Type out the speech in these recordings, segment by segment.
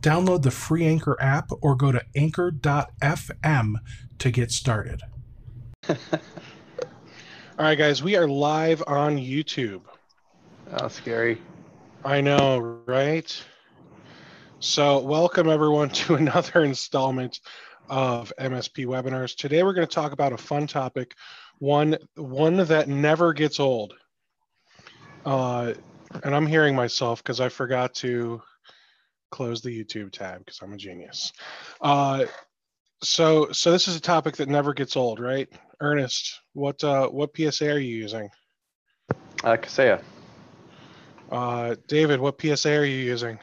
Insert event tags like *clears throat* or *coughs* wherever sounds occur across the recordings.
Download the free Anchor app or go to anchor.fm to get started. *laughs* All right, guys, we are live on YouTube. Oh, scary. I know, right? So, welcome everyone *laughs* to another installment of MSP webinars. Today, we're going to talk about a fun topic, one one that never gets old. Uh, and I'm hearing myself because I forgot to close the YouTube tab because I'm a genius. Uh, so, so this is a topic that never gets old, right? Ernest, what uh, what PSA are you using? Uh, Kaseya. Uh, David, what PSA are you using?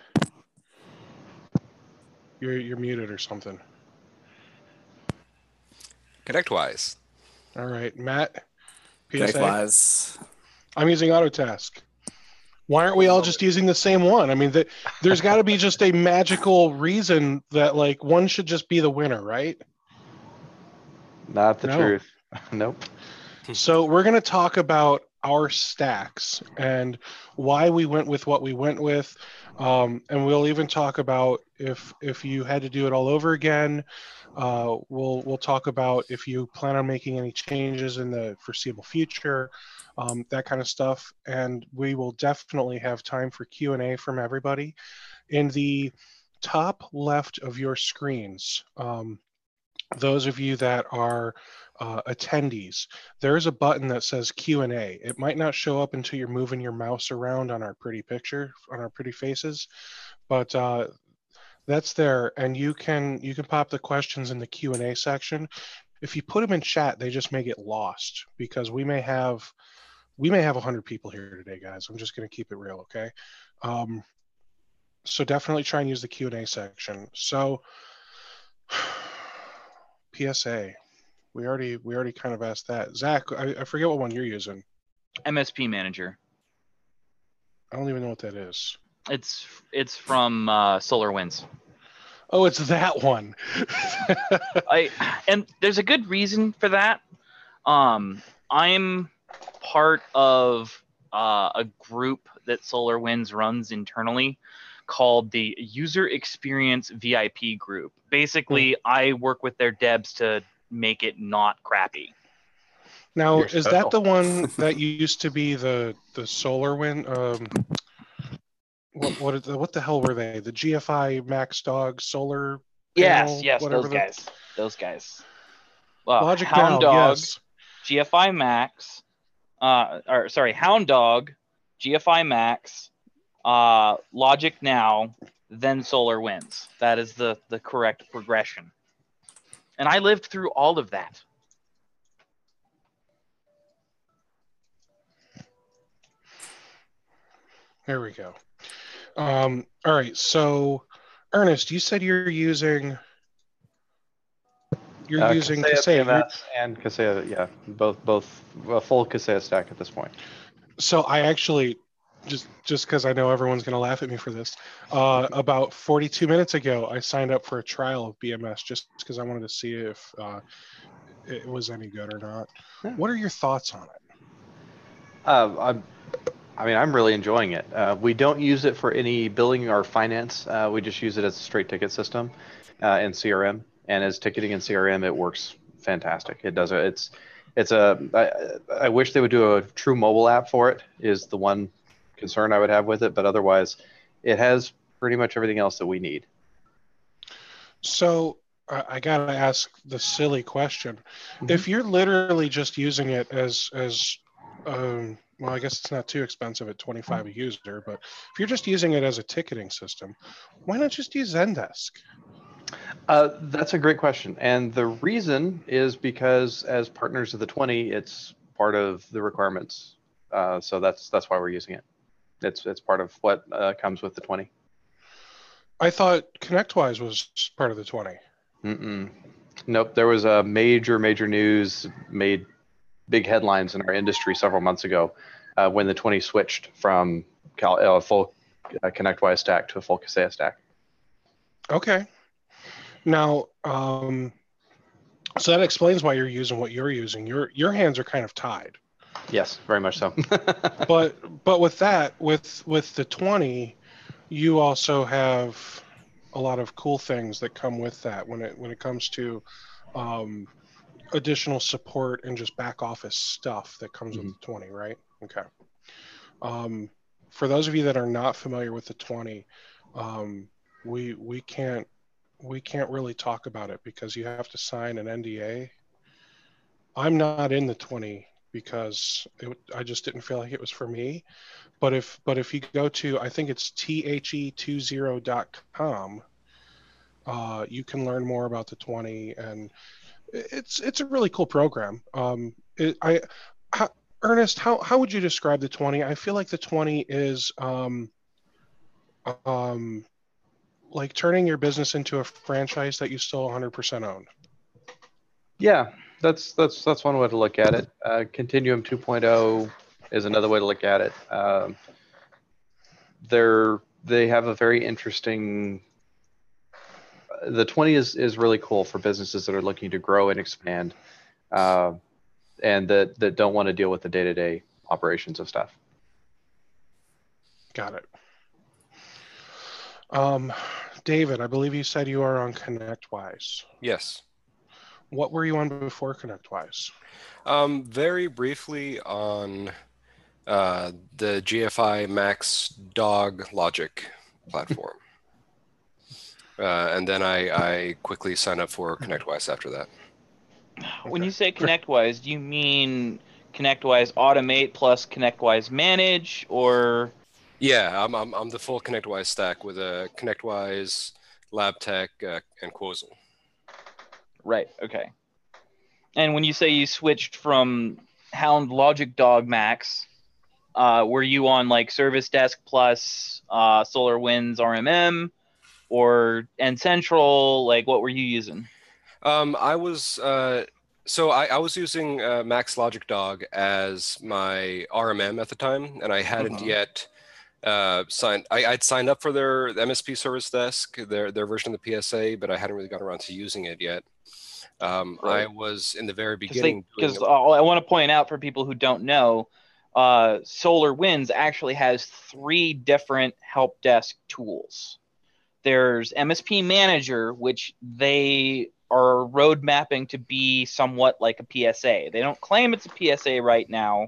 You're you're muted or something. ConnectWise. All right, Matt. PSA. Likewise. I'm using Autotask. Why aren't we all just using the same one? I mean, the, there's got to be just a magical reason that like one should just be the winner, right? Not the No. truth. *laughs* nope. So we're going to talk about our stacks and why we went with what we went with, um, and we'll even talk about if if you had to do it all over again. Uh, we'll we'll talk about if you plan on making any changes in the foreseeable future, um, that kind of stuff, and we will definitely have time for Q and A from everybody. In the top left of your screens, um, those of you that are uh, attendees, there's a button that says Q&A. It might not show up until you're moving your mouse around on our pretty picture, on our pretty faces, but uh, that's there, and you can you can pop the questions in the Q&A section. If you put them in chat, they just may get lost because we may have we may have 100 people here today, guys. I'm just going to keep it real, okay? Um, so definitely try and use the Q&A section. So *sighs* PSA. We already we already kind of asked that. Zach, I, I forget what one you're using. MSP Manager. I don't even know what that is. It's it's from uh, Solar Winds. Oh, it's that one. *laughs* I and there's a good reason for that. Um, I'm part of uh, a group that Solar Winds runs internally called the User Experience VIP group. Basically, I work with their devs to make it not crappy. now, You're is special. that the one *laughs* that used to be the the solar wind? Um, what what, is the, what the hell were they? The GFI Max Dog Solar? Yes, panel, yes, whatever those the- guys. Those guys. Well, Logic Hound now, Dog, yes. GFI Max, uh, or sorry, Hound Dog, GFI Max, uh, Logic Now, then Solar Winds. That is the the correct progression. And I lived through all of that. There we go. Um, all right, so Ernest, you said you're using you're Uh, using Kaseya Kaseya. And Kaseya, yeah, both both a full Kaseya stack at this point. So I actually just just because I know everyone's going to laugh at me for this. Uh, about 42 minutes ago, I signed up for a trial of BMS just because I wanted to see if uh, it was any good or not. Yeah. What are your thoughts on it? Uh, I'm, I mean, I'm really enjoying it. Uh, we don't use it for any billing or finance. Uh, we just use it as a straight ticket system uh, in CRM, and as ticketing and CRM, it works fantastic. It does. It's it's a. I, I wish they would do a true mobile app for it. Is the one concern I would have with it, but otherwise, it has pretty much everything else that we need. So I, I gotta ask the silly question. Mhm. If you're literally just using it as as um, well, I guess it's not too expensive at 25 a user, but if you're just using it as a ticketing system, why not just use Zendesk? Uh, that's a great question. And the reason is because as partners of the 20, it's part of the requirements. Uh, so that's that's why we're using it. It's it's part of what uh, comes with the 20. I thought ConnectWise was part of the 20. Mm-mm. Nope. There was a major major news made big headlines in our industry several months ago uh, when the 20 switched from Cal, uh, full uh, ConnectWise stack to a full Kaseya stack. Okay. Now, um, so that explains why you're using what you're using. Your your hands are kind of tied. Yes, very much so. *laughs* But but with that, with with the 20, you also have a lot of cool things that come with that when it when it comes to um, additional support and just back office stuff that comes with the 20, right? Okay. Um, for those of you that are not familiar with the 20, um, we we can't we can't really talk about it because you have to sign an NDA. I'm not in the 20 because it, I just didn't feel like it was for me. But if but if you go to I think it's the20.com, uh, you can learn more about the 20 and it's it's a really cool program. Um, it, I how, Ernest, how how would you describe the 20? I feel like the 20 is um, um, like turning your business into a franchise that you still 100% own. Yeah, that's that's that's one way to look at it. Uh, Continuum 2.0 is another way to look at it. Um, they're they have a very interesting. The 20 is is really cool for businesses that are looking to grow and expand, uh, and that that don't want to deal with the day to day operations of stuff. Got it. Um, David, I believe you said you are on ConnectWise. Yes. What were you on before ConnectWise? Um, very briefly on uh, the GFI Max Dog Logic platform. *laughs* uh, and then I, I quickly signed up for ConnectWise after that. When Okay. you say ConnectWise, do you mean ConnectWise Automate plus ConnectWise Manage, or Yeah, I'm, I'm, I'm the full ConnectWise stack with a ConnectWise, LabTech, uh, and Quosal. right? Okay. And when you say you switched from Hound Logic Dog Max, uh, were you on like Service Desk plus uh, SolarWinds RMM, or N Central? Like, what were you using? Um, I was uh, so I, I was using uh, Max Logic Dog as my RMM at the time, and I hadn't Mhm. yet uh, signed. I, I'd signed up for their MSP Service Desk, their their version of the PSA, but I hadn't really gotten around to using it yet. Um, I was in the very beginning. Because I want to point out for people who don't know, uh, Solar Winds actually has three different help desk tools. There's MSP Manager, which they are road mapping to be somewhat like a PSA. They don't claim it's a PSA right now,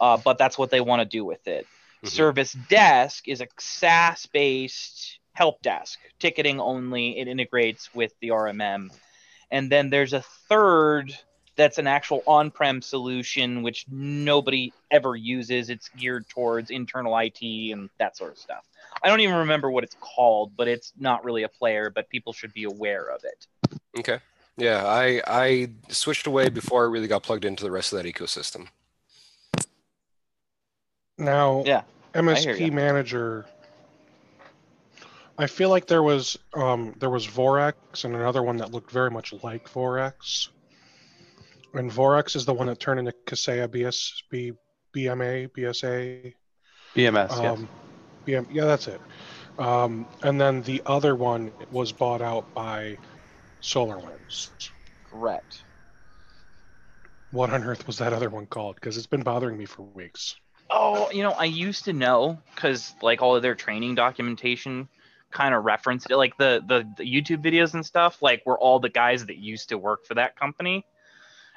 uh, but that's what they want to do with it. Mhm. Service Desk is a SaaS based help desk, ticketing only. It integrates with the RMM. And then there's a third that's an actual on prem solution, which nobody ever uses. It's geared towards internal IT and that sort of stuff. I don't even remember what it's called, but it's not really a player, but people should be aware of it. Okay. Yeah, I I switched away before I really got plugged into the rest of that ecosystem. Now, Yeah, MSP ya. Manager. I feel like there was um, there was Vorex and another one that looked very much like Vorex. And Vorex is the one that turned into Kaseya BS, B, BMA, BSA. BMS, yes. Um, BM, yeah, that's it. Um, and then the other one was bought out by SolarWinds. correct. What on earth was that other one called? Because it's been bothering me for weeks. Oh, you know, I used to know because like all of their training documentation kind of referenced it, like the, the the YouTube videos and stuff, like were all the guys that used to work for that company,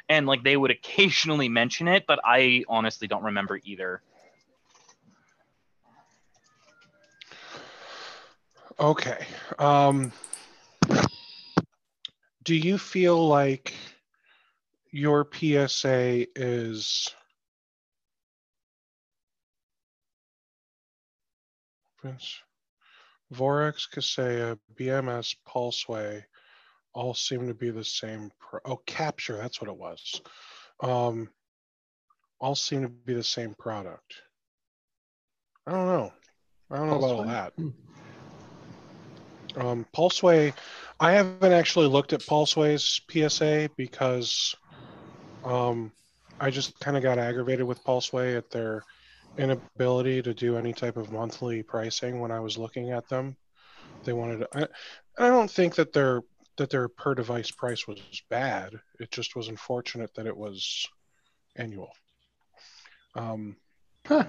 and like they would *laughs* occasionally mention it, but I honestly don't remember either. Okay. Um, do you feel like your PSA is Vince, Vorex, Kaseya, BMS, Pulseway all seem to be the same. Pro- oh, Capture, that's what it was. Um, all seem to be the same product. I don't know. I don't know about all that. Um, Pulseway, I haven't actually looked at Pulseway's PSA because um, I just kind of got aggravated with Pulseway at their inability to do any type of monthly pricing when I was looking at them. They wanted to, I, I don't think that their that their per device price was bad. It just was unfortunate that it was annual. Um, Huh.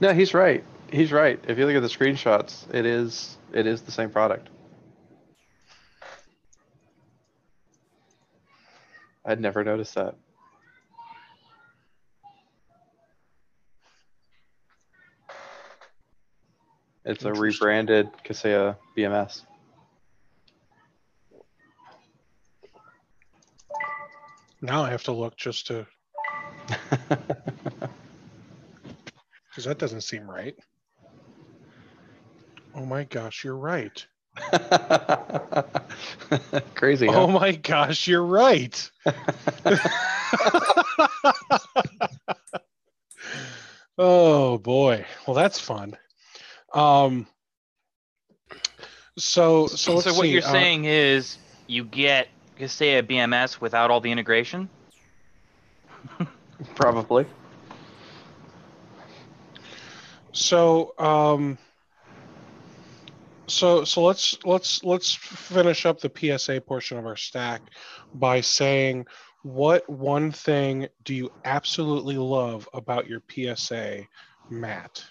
No, he's right. He's right. If you look at the screenshots, it is it is the same product. I'd never noticed that. It's a rebranded Kaseya BMS. now I have to look just to *laughs* because that doesn't seem right. Oh my gosh, you're right. *laughs* Crazy. Oh my gosh, you're right. *laughs* oh boy. Well, that's fun. Um so so let's So what see, you're uh, saying is you get Kaseya BMS without all the integration? *laughs* Probably. So um so so let's let's let's finish up the PSA portion of our stack by saying what one thing do you absolutely love about your PSA, Matt?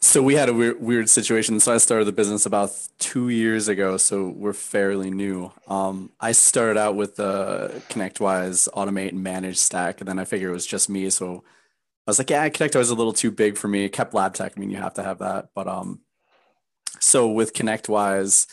So we had a weird, weird situation. So I started the business about two years ago. So we're fairly new. Um, I started out with the ConnectWise automate and manage stack, and then I figured it was just me. So I was like, yeah, ConnectWise is a little too big for me. It kept lab tech. I mean, you have to have that. But um, so with ConnectWise,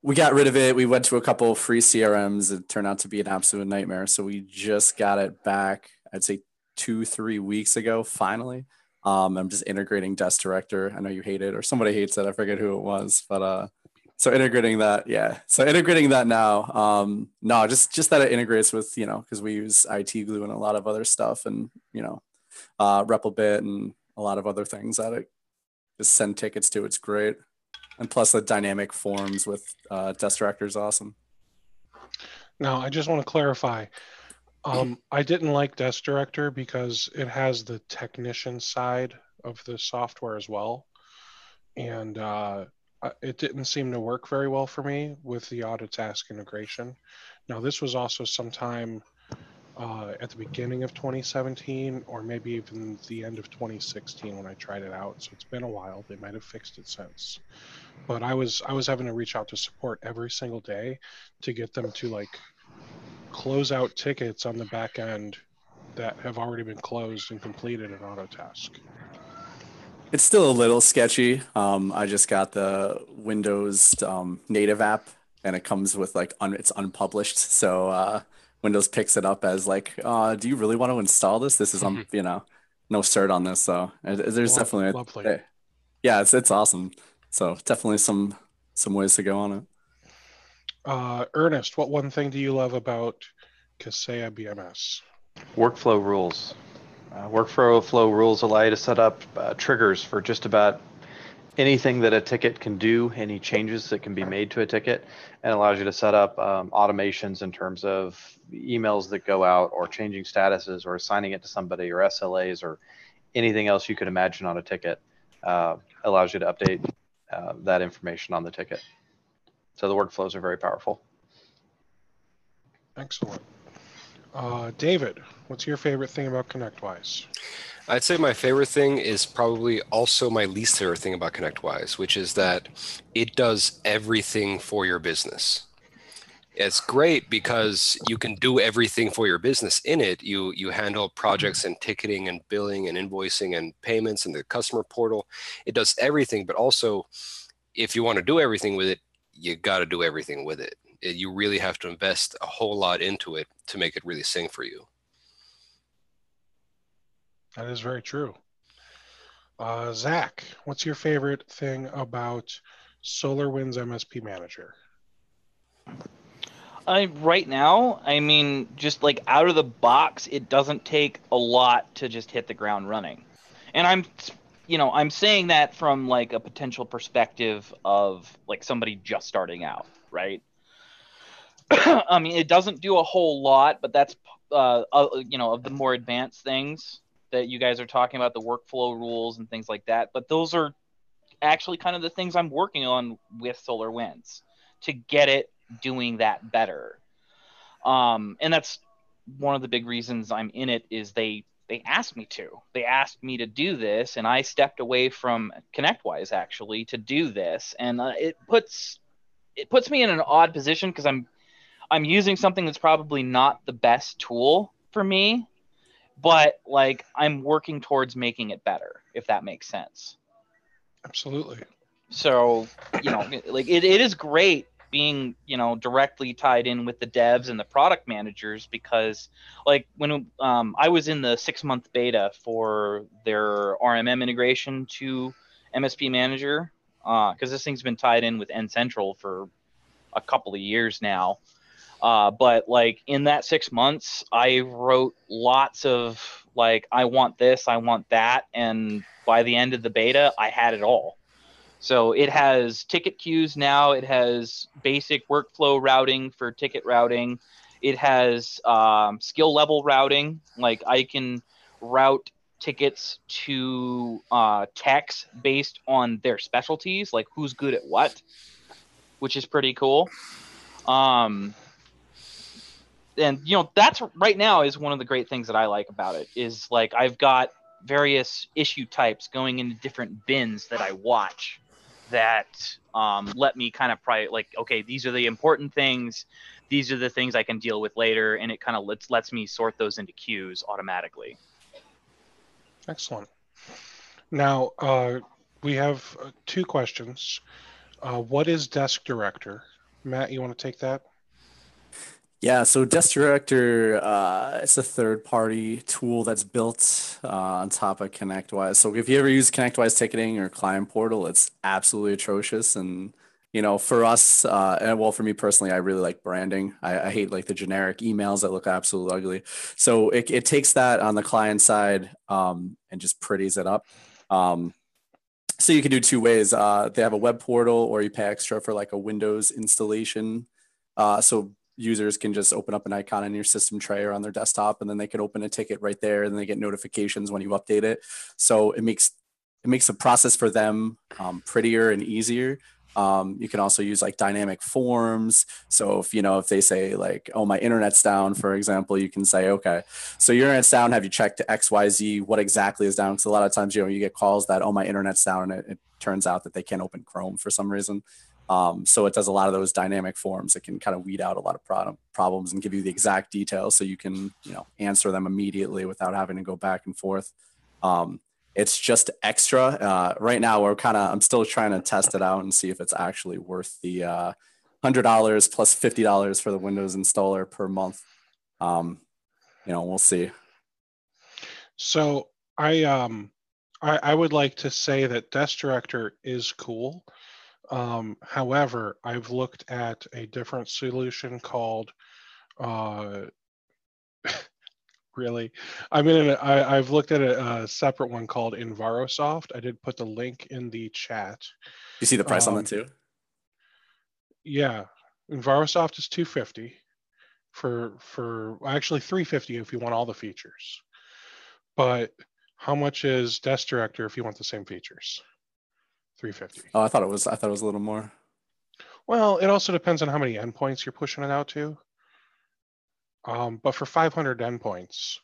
we got rid of it. We went to a couple free CRMs. It turned out to be an absolute nightmare. So we just got it back. I'd say two, three weeks ago, finally. Um, I'm just integrating Desk Director. I know you hate it, or somebody hates it. I forget who it was, but uh, so integrating that, yeah. So integrating that now. Um, no, just just that it integrates with you know because we use IT Glue and a lot of other stuff, and you know, uh, Replibit and a lot of other things that it just send tickets to. It's great, and plus the dynamic forms with uh, Desk Director is awesome. Now, I just want to clarify. Um, *laughs* I didn't like Desk Director because it has the technician side of the software as well. And uh, it didn't seem to work very well for me with the Autotask integration. Now, this was also sometime uh, at the beginning of 2017 or maybe even the end of 2016 when I tried it out. So it's been a while. They might have fixed it since. But I was I was having to reach out to support every single day to get them to like close out tickets on the back end that have already been closed and completed in Autotask. It's still a little sketchy. Um, I just got the Windows um, native app, and it comes with like un- it's unpublished. So uh, Windows picks it up as like, uh, do you really want to install this? This is um, you know, no cert on this. So there's Lo- definitely a- yeah, it's it's awesome. So definitely some some ways to go on it. Uh, Ernest, what one thing do you love about Kaseya BMS? Workflow rules. Uh, workflow flow rules allow you to set up uh, triggers for just about anything that a ticket can do, any changes that can be made to a ticket, and allows you to set up um, automations in terms of emails that go out, or changing statuses, or assigning it to somebody, or SLAs, or anything else you could imagine on a ticket. Uh, allows you to update uh, that information on the ticket. So the workflows are very powerful. Excellent. Uh, David, what's your favorite thing about ConnectWise? I'd say my favorite thing is probably also my least favorite thing about ConnectWise, which is that it does everything for your business. It's great because you can do everything for your business in it. You you handle projects and ticketing and billing and invoicing and payments and the customer portal. It does everything, but also if you want to do everything with it, you got to do everything with it. it. You really have to invest a whole lot into it to make it really sing for you. That is very true. Uh, Zach, what's your favorite thing about SolarWinds MSP Manager? I right now, I mean, just like out of the box, it doesn't take a lot to just hit the ground running. And I'm, you know, I'm saying that from like a potential perspective of like somebody just starting out, right? *clears throat* I mean, it doesn't do a whole lot, but that's, uh, uh, you know, of the more advanced things that you guys are talking about, the workflow rules and things like that. But those are actually kind of the things I'm working on with Solar Winds to get it doing that better. Um, and that's one of the big reasons I'm in it is they they asked me to. They asked me to do this, and I stepped away from ConnectWise actually to do this, and uh, it puts it puts me in an odd position because I'm I'm using something that's probably not the best tool for me, but like I'm working towards making it better, if that makes sense. Absolutely. So, you know, like it, it is great being you know directly tied in with the devs and the product managers because like when um, i was in the six month beta for their rmm integration to msp manager because uh, this thing's been tied in with n central for a couple of years now. Uh, but like in that six months i wrote lots of like i want this i want that and by the end of the beta i had it all so it has ticket queues now. It has basic workflow routing for ticket routing. It has um, skill level routing. Like I can route tickets to uh, techs based on their specialties, like who's good at what, which is pretty cool. Um, and you know that's right now is one of the great things that I like about it is like I've got various issue types going into different bins that I watch that um, let me kind of pri- like okay these are the important things. These are the things i can deal with later. And it kind of lets lets me sort those into queues automatically. Excellent. Now uh, we have uh, two questions. Uh, what is desk director? Matt you want to take that yeah, so Desk Director, uh, it's a third-party tool that's built uh, on top of ConnectWise. So if you ever use ConnectWise ticketing or client portal, it's absolutely atrocious. And you know, for us, uh, and well, for me personally, I really like branding. I, I hate like the generic emails that look absolutely ugly. So it, it takes that on the client side um, and just pretties it up. Um, so you can do two ways. Uh, they have a web portal, or you pay extra for like a Windows installation. Uh, so users can just open up an icon in your system tray or on their desktop and then they can open a ticket right there and they get notifications when you update it. So it makes it makes the process for them um, prettier and easier. Um, you can also use like dynamic forms. So if you know if they say like oh my internet's down for example you can say okay so your internet's down. Have you checked xyz what exactly is down? Because a lot of times you know you get calls that oh my internet's down and it, it turns out that they can't open chrome for some reason um, so it does a lot of those dynamic forms. It can kind of weed out a lot of problem, problems and give you the exact details so you can you know answer them immediately without having to go back and forth. Um, it's just extra. Uh, right now, we're kind of I'm still trying to test it out and see if it's actually worth the uh, hundred dollars plus fifty dollars for the Windows installer per month. Um, you know, we'll see. So I um I, I would like to say that Desk Director is cool um, however, I've looked at a different solution called, uh, *laughs* really, I'm in. I, I've looked at a, a, separate one called Invarosoft. I did put the link in the chat. You see the price um, on that um, too? Yeah, Invarosoft is 250 for for actually 350 if you want all the features. But how much is Desk Director if you want the same features? 350. Oh, I thought it was. I thought it was a little more. Well, it also depends on how many endpoints you're pushing it out to. Um, but for 500 endpoints,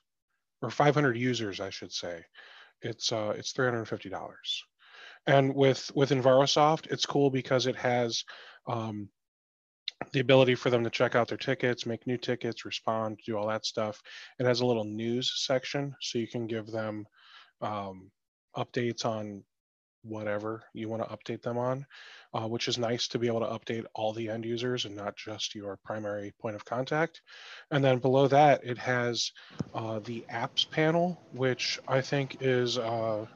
or 500 users, I should say, it's uh, it's 350 dollars. And with with Invarosoft, it's cool because it has um, the ability for them to check out their tickets, make new tickets, respond, do all that stuff. It has a little news section, so you can give them um, updates on whatever you want to update them on, uh, which is nice to be able to update all the end users and not just your primary point of contact. And then below that, it has uh, the apps panel, which I think is. Uh,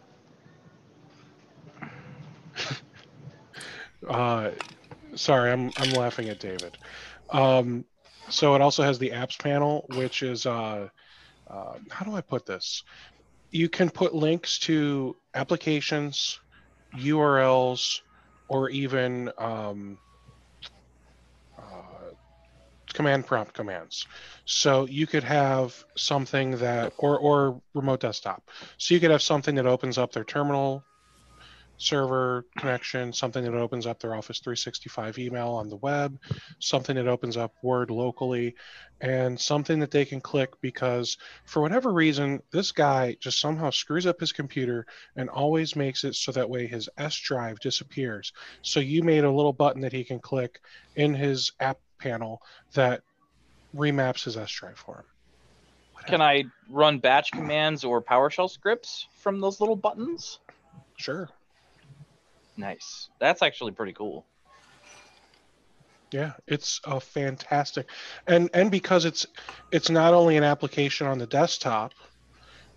*laughs* uh, sorry, I'm I'm laughing at David. Um, so it also has the apps panel, which is uh, uh, how do I put this? You can put links to applications, URLs, or even um, uh, command prompt commands. So you could have something that, or or remote desktop. So you could have something that opens up their terminal server connection, something that opens up their Office 365 email on the web, something that opens up Word locally, and something that they can click because for whatever reason, this guy just somehow screws up his computer and always makes it so that way his S drive disappears. So you made a little button that he can click in his app panel that remaps his S drive for him. Can I run batch commands or PowerShell scripts from those little buttons? Sure. Nice. That's actually pretty cool. Yeah, it's a fantastic, and and because it's it's not only an application on the desktop,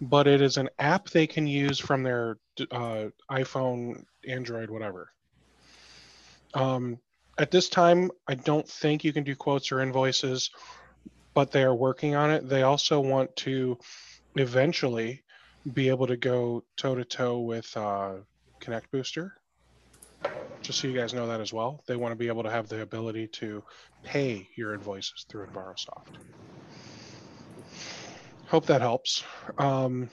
but it is an app they can use from their uh, iPhone, Android, whatever. Um, at this time, I don't think you can do quotes or invoices, but they are working on it. They also want to eventually be able to go toe to toe with uh, Connect Booster just so you guys know that as well. They want to be able to have the ability to pay your invoices through Invarosoft. Hope that helps. Um,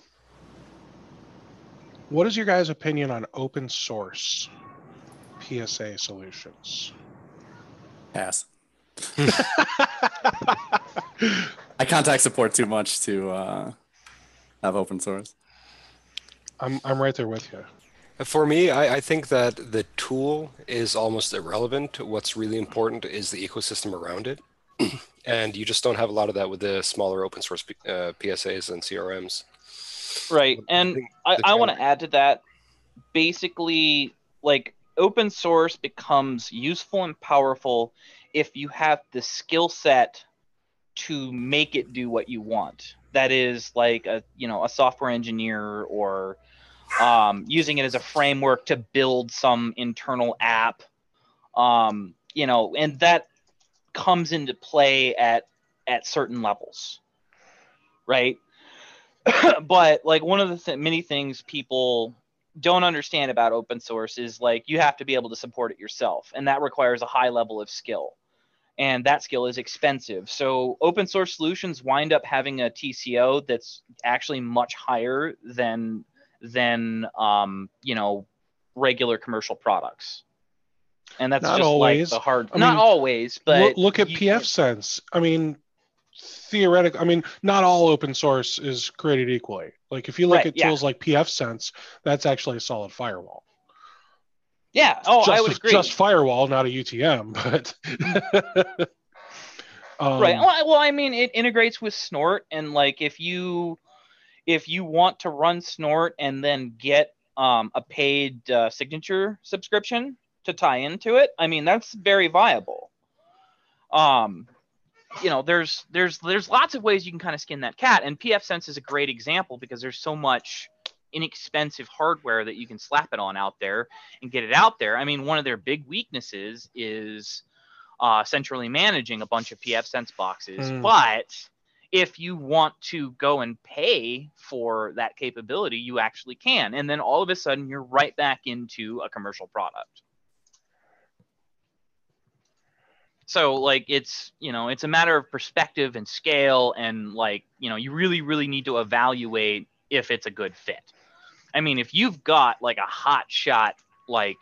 what is your guys' opinion on open source PSA solutions? Pass. *laughs* I contact support too much to uh, have open source. I'm I'm right there with you. For me, I, I, think that the tool is almost irrelevant. What's really important is the ecosystem around it. *clears throat* and you just don't have a lot of that with the smaller open source uh, PSAs and CRMs. Right. And I, I want to add to that basically, like, open source becomes useful and powerful if you have the skill set to make it do what you want. That is like a you know a software engineer or um, using it as a framework to build some internal app. Um, you know and that comes into play at at certain levels right? *coughs* But like one of the th- many things people don't understand about open source is like you have to be able to support it yourself and that requires a high level of skill. And that skill is expensive. So open source solutions wind up having a tco that's actually much higher than than um, you know regular commercial products. And that's not just always. like the hard. I not mean, always, but look, look at you- PF Sense. I mean, theoretically, I mean, not all open source is created equally. Like if you look Right, at yeah. tools like PF Sense, that's actually a solid firewall. Yeah. Oh, just, I would agree. Just firewall, not a UTM, *laughs* but. um, right. Well, I- well, I mean, it integrates with Snort, and like if you if you want to run Snort and then get um, a paid uh, signature subscription to tie into it, I mean that's very viable. Um, you know, there's there's there's lots of ways you can kind of skin that cat, and PF Sense is a great example because there's so much inexpensive hardware that you can slap it on out there and get it out there. I mean, one of their big weaknesses is uh, centrally managing a bunch of PF Sense boxes, Hmm. but if you want to go and pay for that capability, you actually can. And then all of a sudden, you're right back into a commercial product. So, like, it's, you know, it's a matter of perspective and scale. And, like, you know, you really, really need to evaluate if it's a good fit. I mean, if you've got like a hot shot, like,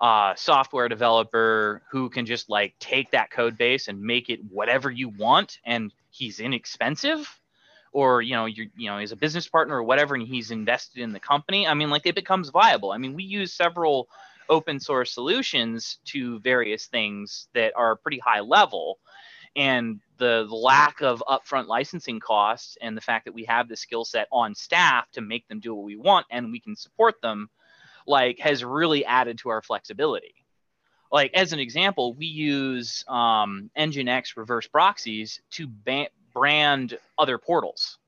uh, software developer who can just like take that code base and make it whatever you want and he's inexpensive? Or you know you're you know he's a business partner or whatever and he's invested in the company? I mean like it becomes viable. I mean we use several open source solutions to various things that are pretty high level. And the, the lack of upfront licensing costs and the fact that we have the skill set on staff to make them do what we want and we can support them like has really added to our flexibility. Like as an example, we use um, Nginx reverse proxies to ban- brand other portals.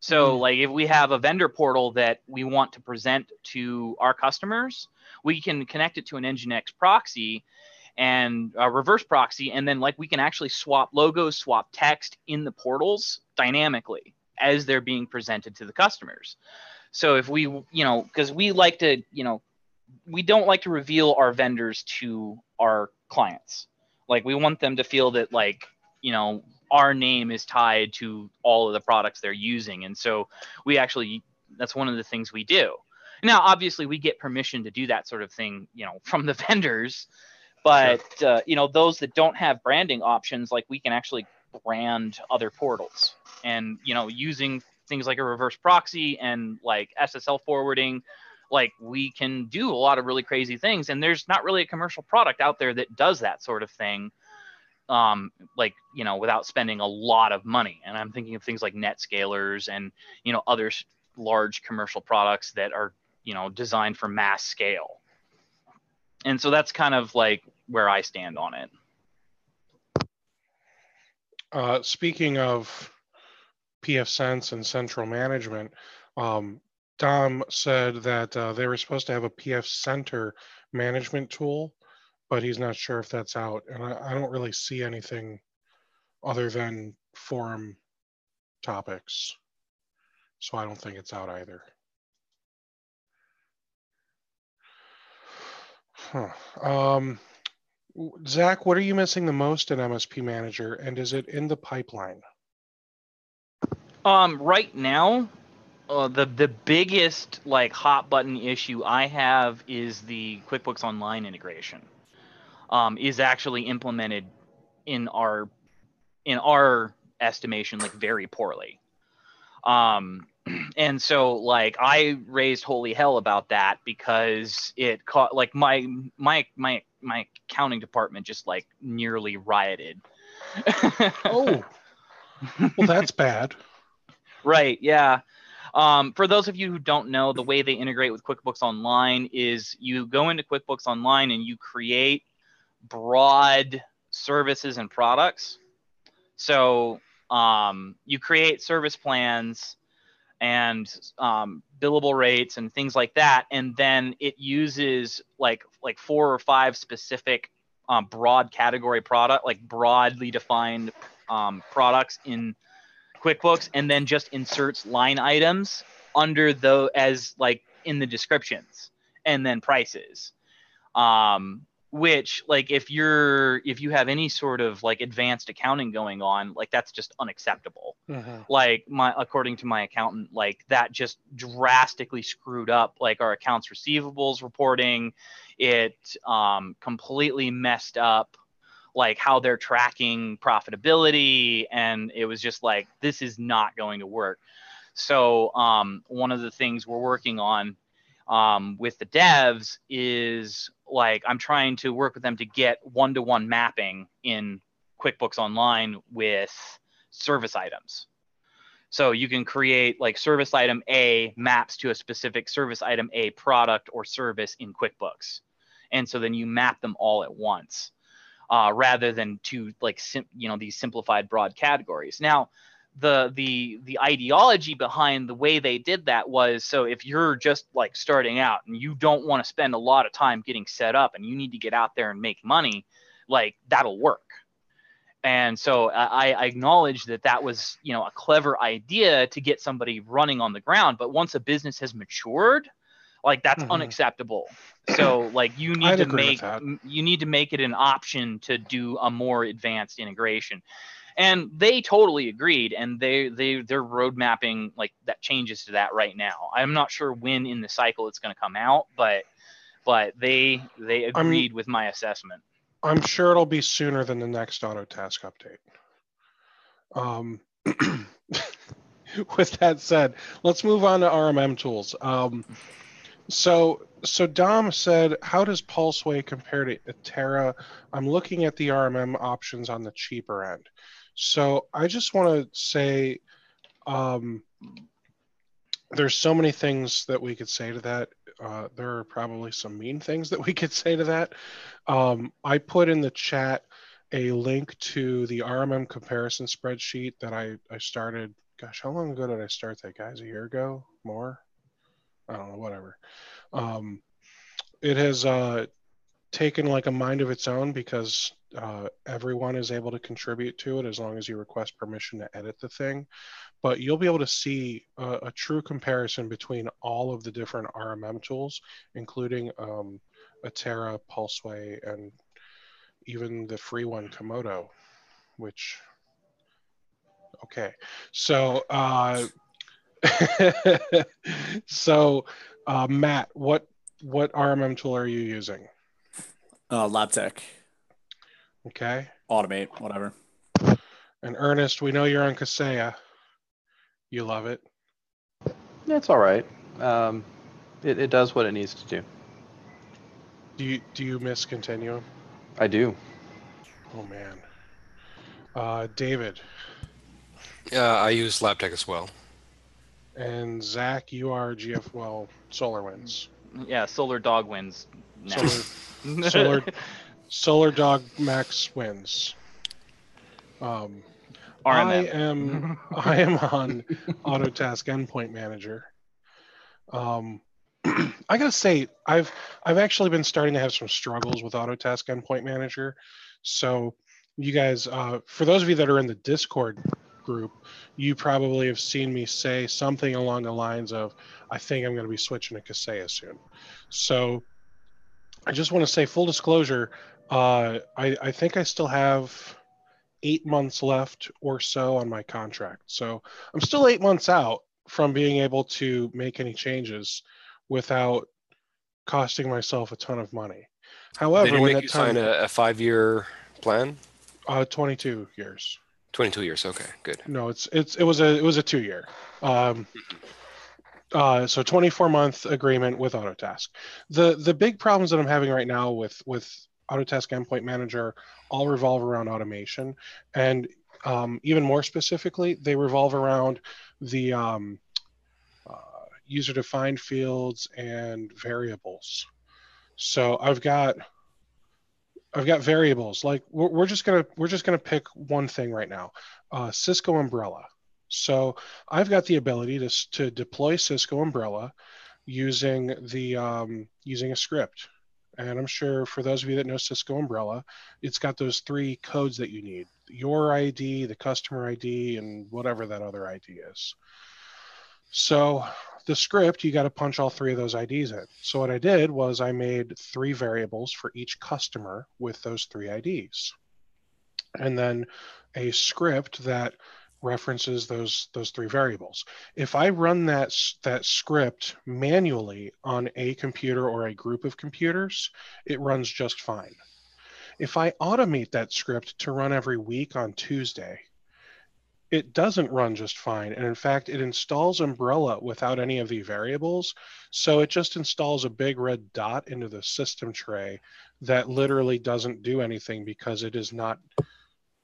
So Mm. like if we have a vendor portal that we want to present to our customers, we can connect it to an Nginx proxy and a reverse proxy and then like we can actually swap logos, swap text in the portals dynamically as they're being presented to the customers. So if we, you know, because we like to, you know, we don't like to reveal our vendors to our clients. Like we want them to feel that like, you know, our name is tied to all of the products they're using. And so we actually that's one of the things we do. Now, obviously we get permission to do that sort of thing, you know, *laughs* from the vendors, but uh, you know, those that don't have branding options like we can actually brand other portals and you know using things like a reverse proxy and like ssl forwarding like we can do a lot of really crazy things and there's not really a commercial product out there that does that sort of thing um like you know without spending a lot of money. And i'm thinking of things like netscalers and you know other large commercial products that are you know designed for mass scale. And so that's kind of like where i stand on it. Uh, speaking of PF Sense and central management, um, Dom said that uh, they were supposed to have a PF Center management tool, but he's not sure if that's out. And I, I don't really see anything other than forum topics. So I don't think it's out either. Huh. Um, Zach, what are you missing the most in MSP Manager, and is it in the pipeline? Um, right now, uh, the the biggest like hot button issue I have is the QuickBooks Online integration. Um, is actually implemented in our in our estimation like very poorly. Um, *clears throat* and so like I raised holy hell about that because it caught like my my my my accounting department just like nearly rioted. *laughs* Oh, well, that's bad. Right. Yeah. Um, for those of you who don't know, the way they integrate with QuickBooks Online is you go into QuickBooks Online and you create broad services and products. So um, you create service plans and um, billable rates and things like that, and then it uses like like four or five specific um, broad category product, like broadly defined um, products in QuickBooks and then just inserts line items under the as like in the descriptions and then prices. Um, which like if you're if you have any sort of like advanced accounting going on, like that's just unacceptable. Mhm. Like my according to my accountant, like that just drastically screwed up like our accounts receivables reporting. It um, completely messed up like how they're tracking profitability and it was just like this is not going to work. So um, one of the things we're working on um, with the devs is like i'm trying to work with them to get one-to-one mapping in quickbooks online with service items. So you can create like service item a maps to a specific service item a product or service in quickbooks. And so then you map them all at once uh, rather than to like sim- you know these simplified broad categories. Now, the the the ideology behind the way they did that was so if you're just like starting out and you don't want to spend a lot of time getting set up and you need to get out there and make money, like that'll work. And so I, I acknowledge that that was you know a clever idea to get somebody running on the ground, but once a business has matured, like that's Mhm. unacceptable so like you *clears throat* need I'd to make you need to make it an option to do a more advanced integration and they totally agreed and they they they're road mapping like that changes to that right now i'm not sure when in the cycle it's going to come out but but they they I'm- agreed with my assessment I'm sure it'll be sooner than the next auto task update. Um, *clears throat* with that said, let's move on to RMM tools. Um, so, so Dom said, how does Pulseway compare to Atera? I'm looking at the RMM options on the cheaper end. So I just want to say, um, there's so many things that we could say to that. Uh, there are probably some mean things that we *laughs* could say to that. Um, I put in the chat a link to the RMM comparison spreadsheet that I, I started. Gosh, how long ago did I start that, guys? A year ago? More? I don't know, whatever. Um, it has uh, taken like a mind of its own because uh, everyone is able to contribute to it as long as you request permission to edit the thing. But you'll be able to see a, a true comparison between all of the different RMM tools, including um, Atera, Pulseway, and even the free one, Comodo, which, okay. So, uh, *laughs* so uh, Matt, what what RMM tool are you using? Uh, LabTech, Okay. Automate, whatever. And Ernest, we know you're on Kaseya. You love it. It's all right. Um, it, it does what it needs to do. Do you do you miss Continuum? I do. Oh man. Uh, David Uh, I use LabTech as well. And Zach, you are GF well SolarWinds. Yeah, Solar Dog wins. now. Solar Solar *laughs* Solar Dog Max wins. Um, I RMM. am *laughs* I am on Autotask Endpoint Manager. Um, *clears throat* I gotta say I've I've actually been starting to have some struggles with Autotask Endpoint Manager. So you guys, uh, for those of you that are in the Discord group, you probably have seen me say something along the lines of, "I think I'm going to be switching to Kaseya soon." So I just want to say full disclosure. Uh, I, I think I still have eight months left or so on my contract. So I'm still eight months out from being able to make any changes without costing myself a ton of money. However, Did you when make that you time, sign a, a five-year plan? uh, 22 years. 22 years. Okay, good. No, it's it's it was a it was a two year. Um, uh, so 24 month agreement with Autotask. The the big problems that I'm having right now with with Autotask Endpoint Manager all revolve around automation, and um, even more specifically, they revolve around the um, uh, user defined fields and variables. So I've got I've got variables like we're, we're just gonna we're just gonna pick one thing right now, uh, Cisco Umbrella. So I've got the ability to to deploy Cisco Umbrella using the um, using a script, and I'm sure for those of you that know Cisco Umbrella, it's got those three codes that you need: your ID, the customer ID, and whatever that other ID is. So the script, you got to punch all three of those IDs in. So what I did was I made three variables for each customer with those three IDs. And then a script that references those those three variables. If I run that that script manually on a computer or a group of computers, it runs just fine. If I automate that script to run every week on Tuesday, it doesn't run just fine. And in fact, it installs Umbrella without any of the variables. So it just installs a big red dot into the system tray that literally doesn't do anything because it is not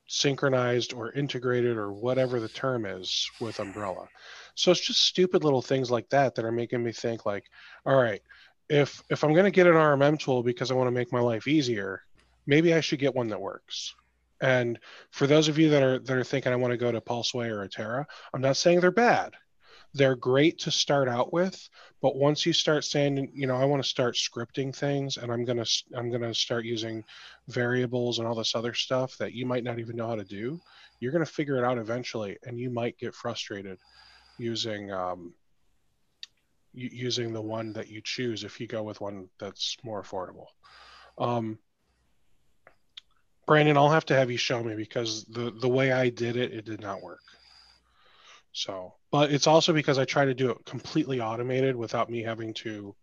synchronized or integrated or whatever the term is with Umbrella. So it's just stupid little things like that that are making me think like, all right, if if I'm going to get an RMM tool because I want to make my life easier, maybe I should get one that works. And for those of you that are that are thinking I want to go to Pulseway or Atera, I'm not saying they're bad. They're great to start out with, but once you start saying, you know, I want to start scripting things, and I'm gonna I'm gonna start using variables and all this other stuff that you might not even know how to do, you're gonna figure it out eventually, and you might get frustrated using um, using the one that you choose if you go with one that's more affordable. Um, Brandon, I'll have to have you show me because the the way I did it, it did not work. So, but it's also because I try to do it completely automated without me having to.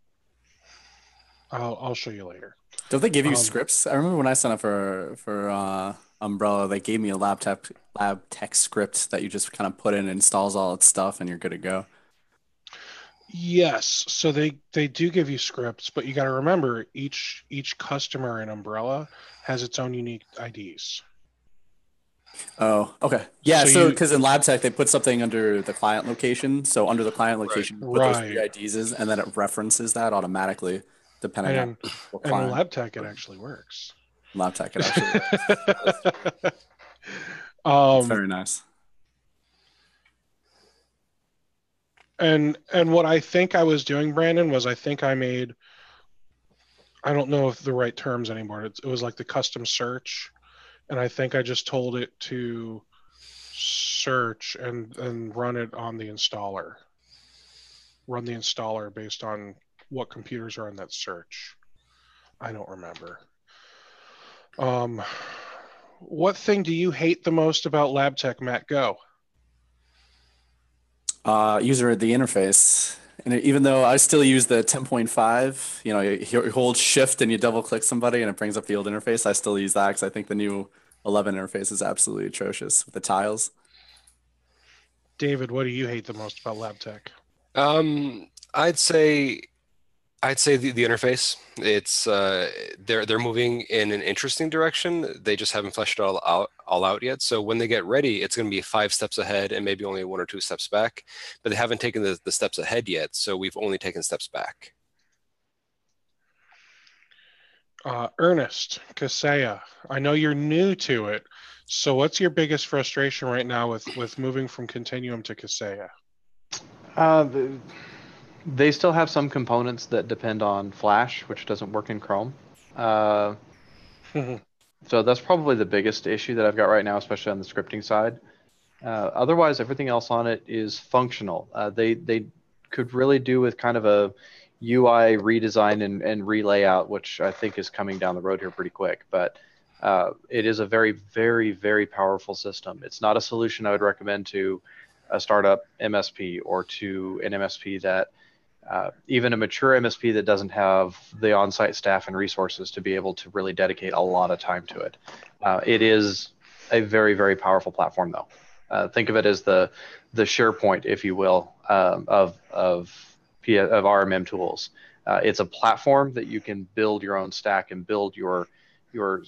I'll I'll show you later. Don't they give you Um, scripts? I remember when I signed up for for uh, Umbrella, they gave me a laptop lab tech script that you just kind of put in, installs all its stuff, and you're good to go. Yes, so they they do give you scripts, but you got to remember each each customer in Umbrella has its own unique IDs. Oh, okay. Yeah, So so because in LabTech they put something under the client location. So under the client location, you put those three IDs, is, and then it references that automatically, depending And on what and client. in LabTech it actually works. LabTech, it actually. works. *laughs* um, very nice. And and what I think I was doing, Brandon, was I think I made. I don't know if the right terms anymore. It, it was like the custom search, and I think I just told it to search and and run it on the installer. Run the installer based on what computers are in that search. I don't remember. Um, what thing do you hate the most about LabTech, Matt? Go. Uh, user the interface, and even though I still use the 10.5, you know, you, you hold Shift and you double click somebody, and it brings up the old interface. I still use that because I think the new 11 interface is absolutely atrocious with the tiles. David, what do you hate the most about LabTech? Um, I'd say, I'd say the, the interface. It's uh, they're they're moving in an interesting direction. They just haven't fleshed it all out all out yet. So when they get ready, it's going to be five steps ahead and maybe only one or two steps back. But they haven't taken the, the steps ahead yet. So we've only taken steps back. Uh, Ernest, Kaseya, I know you're new to it. So what's your biggest frustration right now with, with moving from Continuum to Kaseya? Uh, the- they still have some components that depend on Flash, which doesn't work in Chrome. Uh, *laughs* so that's probably the biggest issue that I've got right now, especially on the scripting side. Uh, otherwise, everything else on it is functional. Uh, they they could really do with kind of a UI redesign and, and relayout, which I think is coming down the road here pretty quick. But uh, it is a very, very, very powerful system. It's not a solution I would recommend to a startup MSP or to an MSP that uh, even a mature MSP that doesn't have the on-site staff and resources to be able to really dedicate a lot of time to it. Uh, it is a very, very powerful platform, though. Uh, think of it as the the SharePoint, if you will, um, of of P- of RMM tools. Uh, it's a platform that you can build your own stack and build your your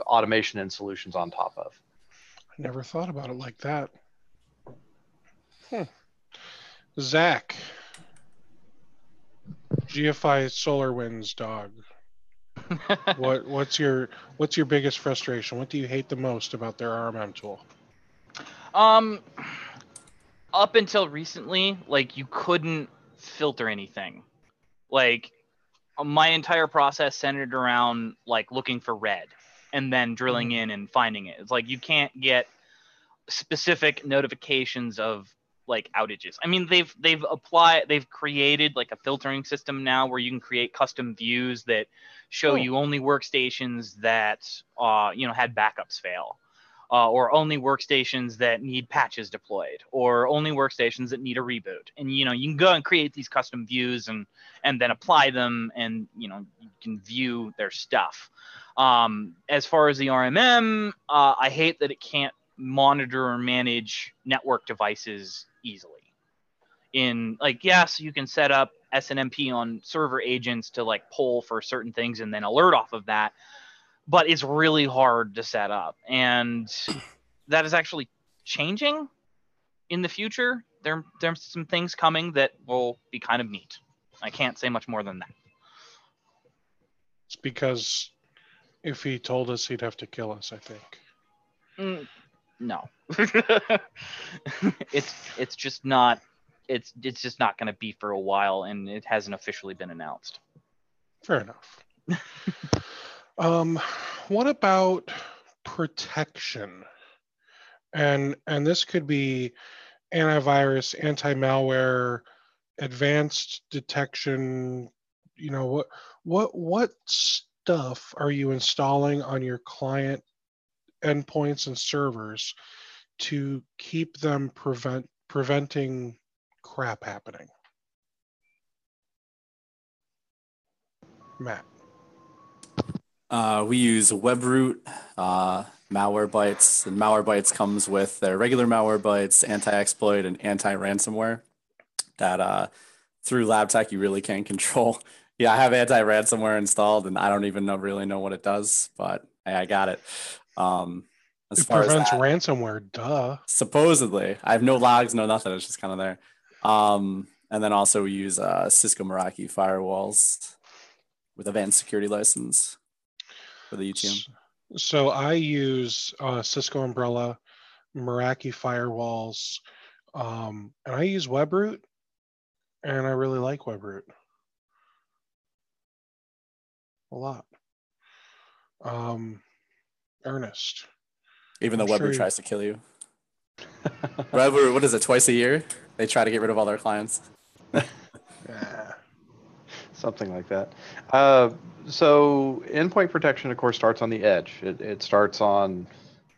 automation and solutions on top of. I never thought about it like that. Hmm. Zach, GFI Solar Winds dog. *laughs* What what's your what's your biggest frustration? What do you hate the most about their RMM tool? Um, up until recently, like you couldn't filter anything. Like my entire process centered around like looking for red and then drilling in and finding it. It's like you can't get specific notifications of like outages. I mean, they've they've applied they've created like a filtering system now where you can create custom views that show Oh. you only workstations that uh you know had backups fail. Uh, or only workstations that need patches deployed, or only workstations that need a reboot. And you know, you can go and create these custom views and and then apply them, and you know, you can view their stuff. Um, as far as the RMM, uh, I hate that it can't monitor or manage network devices easily. In like, yes, you can set up SNMP on server agents to like pull for certain things and then alert off of that, but it's really hard to set up. And *coughs* that is actually changing in the future. There, there's some things coming that will be kind of neat. I can't say much more than that. It's because if he told us, he'd have to kill us. I think. Mm, no, *laughs* it's it's just not. It's it's just not going to be for a while, and it hasn't officially been announced. Fair enough. *laughs* um, what about protection? And and this could be antivirus, anti-malware, advanced detection. You know what what what stuff are you installing on your client endpoints and servers to keep them prevent preventing crap happening? Matt. Uh, we use WebRoot, uh, Malwarebytes, and Malwarebytes comes with their regular Malwarebytes, anti-exploit, and anti-ransomware. That uh, through LabTech you really can't *laughs* control. Yeah, I have anti-ransomware installed, and I don't even know really know what it does, but hey, I got it. Um, as It far as prevents that. ransomware. Duh. supposedly i have no logs no nothing it's just kind of there um and then also we use uh cisco meraki firewalls with advanced security license for the utm So I use uh, Cisco Umbrella, Meraki firewalls, um, and I use WebRoot, and I really like WebRoot a lot. Um, Ernest, even though I'm weber sure tries to kill you *laughs* weber what is it twice a year they try to get rid of all their clients *laughs* yeah. something like that. Uh, so endpoint protection, of course, starts on the edge. It, it starts on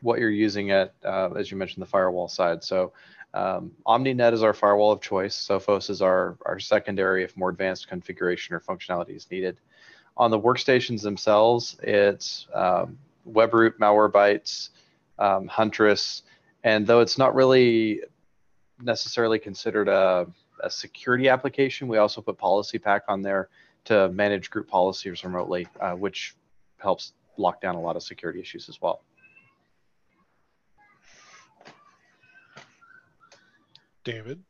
what you're using at, uh, as you mentioned, the firewall side. So um, OmniNet is our firewall of choice. Sophos is our, our secondary if more advanced configuration or functionality is needed. On the workstations themselves, it's um, WebRoot, Malwarebytes, um, Huntress, and though it's not really necessarily considered a, a security application, we also put PolicyPak on there to manage group policies remotely, uh, which helps lock down a lot of security issues as well. David.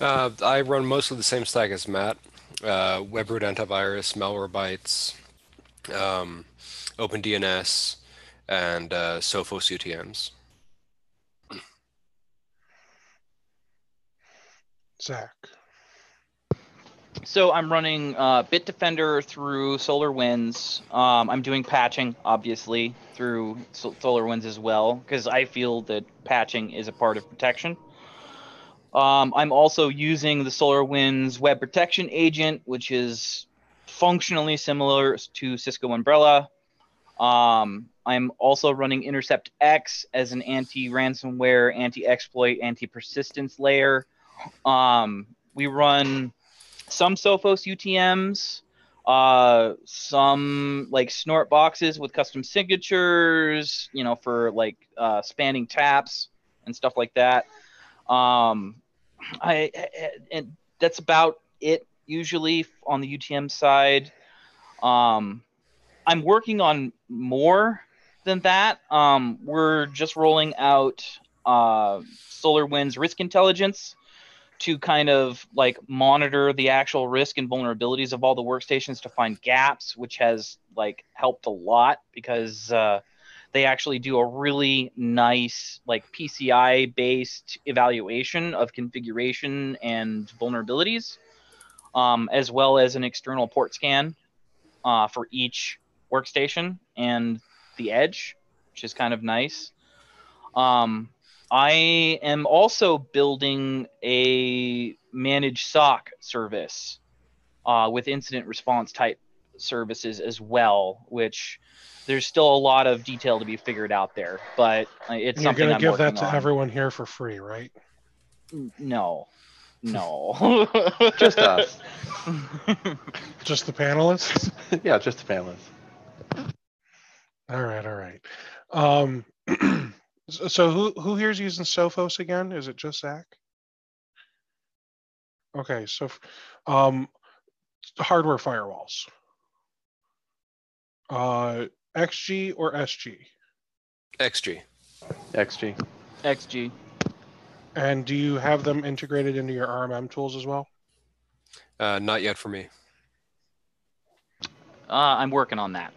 Uh, I run mostly the same stack as Matt. Uh, WebRoot antivirus, Malwarebytes, um, OpenDNS, and uh, Sophos UTMs. Zach. So I'm running uh, Bitdefender through SolarWinds. Um, I'm doing patching, obviously, through Sol- SolarWinds as well, because I feel that patching is a part of protection. Um, I'm also using the SolarWinds Web Protection Agent, which is functionally similar to Cisco Umbrella. Um, I'm also running Intercept X as an anti-ransomware, anti-exploit, anti-persistence layer. Um, we run some Sophos UTMs, uh, some like snort boxes with custom signatures, you know, for like uh, spanning taps and stuff like that. Um, I and that's about it usually on the UTM side. Um, I'm working on more than that. Um, we're just rolling out uh, SolarWinds Risk Intelligence to kind of like monitor the actual risk and vulnerabilities of all the workstations to find gaps, which has like helped a lot because uh, they actually do a really nice like PCI based evaluation of configuration and vulnerabilities, um, as well as an external port scan uh, for each workstation and the edge, which is kind of nice. Um, I am also building a managed SOC service uh, with incident response type services as well, which there's still a lot of detail to be figured out there, but uh, it's you're something going to I'm give that to on. everyone here for free, right? No, no, *laughs* Just us. *laughs* Just the panelists? *laughs* yeah, just the panelists. All right, all right. Um, *clears throat* so so who who here's using Sophos again? Is it just Zach? Okay, so um, hardware firewalls. Uh, XG or SG? XG. XG. XG. And do you have them integrated into your RMM tools as well? Uh, not yet for me. Uh, I'm working on that.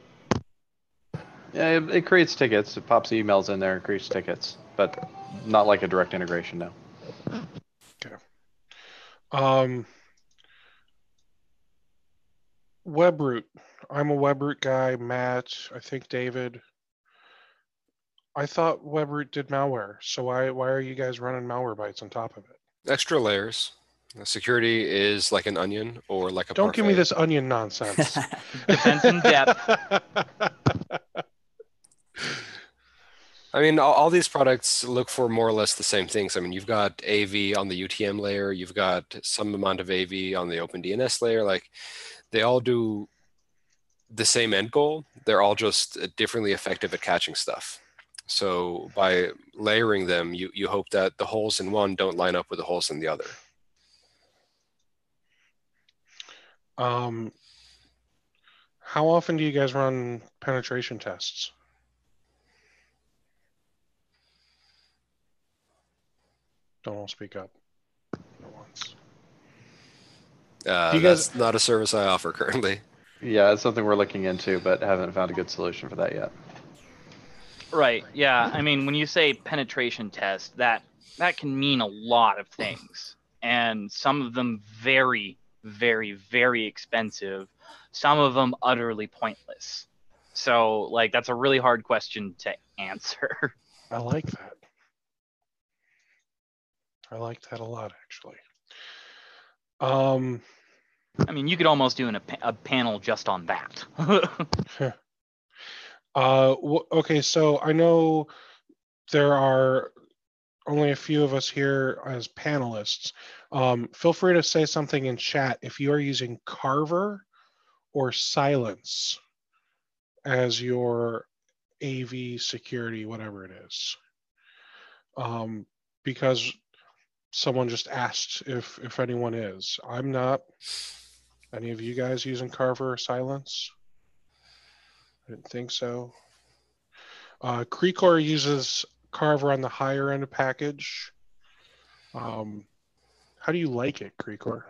Yeah, it, it creates tickets. It pops emails in there and creates tickets, but not like a direct integration. No. Um, WebRoot. I'm a WebRoot guy. Matt, I think David. I thought WebRoot did malware. So why why are you guys running malware bytes on top of it? Extra layers. Security is like an onion or like a Don't give me this onion nonsense. *laughs* Depends in depth. *laughs* I mean, all, all these products look for more or less the same things. I mean, you've got AV on the UTM layer, you've got some amount of AV on the OpenDNS layer. Like, they all do the same end goal. They're all just uh, differently effective at catching stuff. So by layering them, you, you hope that the holes in one don't line up with the holes in the other. Um, how often do you guys run penetration tests? Don't all speak up at once. Uh, you guys... not a service I offer currently. Yeah, it's something we're looking into, but haven't found a good solution for that yet. Right. Yeah. I mean, when you say penetration test, that that can mean a lot of things, and some of them very, very, very expensive. Some of them utterly pointless. So, like, that's a really hard question to answer. I like that. I like that a lot, actually. Um, I mean, you could almost do an, a, a panel just on that. Uh, okay, so I know there are only a few of us here as panelists. Um, feel free to say something in chat if you are using Carver or Cylance as your AV security, whatever it is. Um, because someone just asked if if anyone is. I'm not. Any of you guys using Carver or Cylance? I didn't think so. Uh, uses Carver on the higher end of package. Um, how do you like it, Crecor?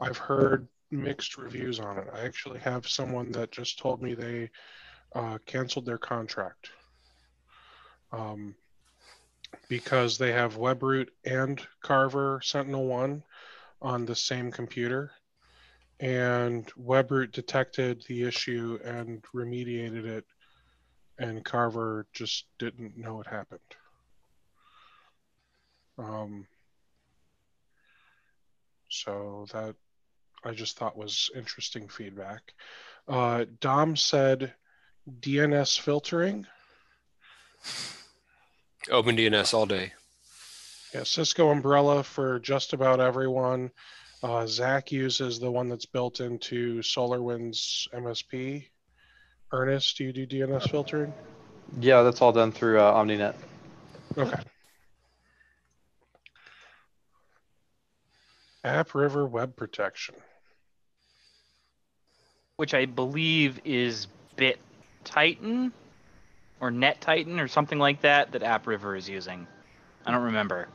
I've heard mixed reviews on it. I actually have someone that just told me they uh, canceled their contract um, because they have WebRoot and Carver Sentinel One on the same computer, and WebRoot detected the issue and remediated it, and Carver just didn't know it happened. Um, so that I just thought was interesting feedback. Uh, Dom said DNS filtering. OpenDNS all day. Yeah, Cisco Umbrella for just about everyone. Uh, Zach uses the one that's built into SolarWinds MSP. Ernest, do you do DNS filtering? Yeah, that's all done through uh, OmniNet. Okay. App River Web Protection. which I believe is Bit Titan or Net Titan or something like that that AppRiver is using. I don't remember.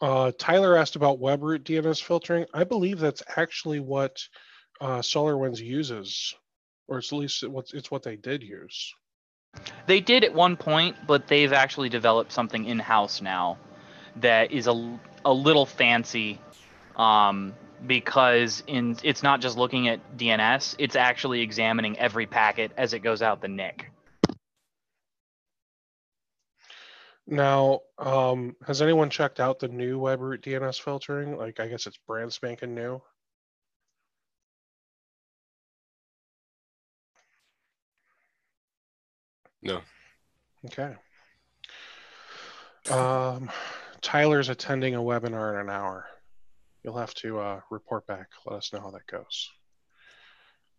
Uh, Tyler asked about WebRoot DNS filtering. I believe that's actually what uh, SolarWinds uses, or at least it's what they did use. They did at one point, but they've actually developed something in house now that is a, a little fancy um, because in it's not just looking at DNS, it's actually examining every packet as it goes out the NIC. Now, um, has anyone checked out the new WebRoot DNS filtering? Like, I guess it's brand spanking new. No. Okay. Um, Tyler's attending a webinar in an hour. You'll have to uh, report back. Let us know how that goes.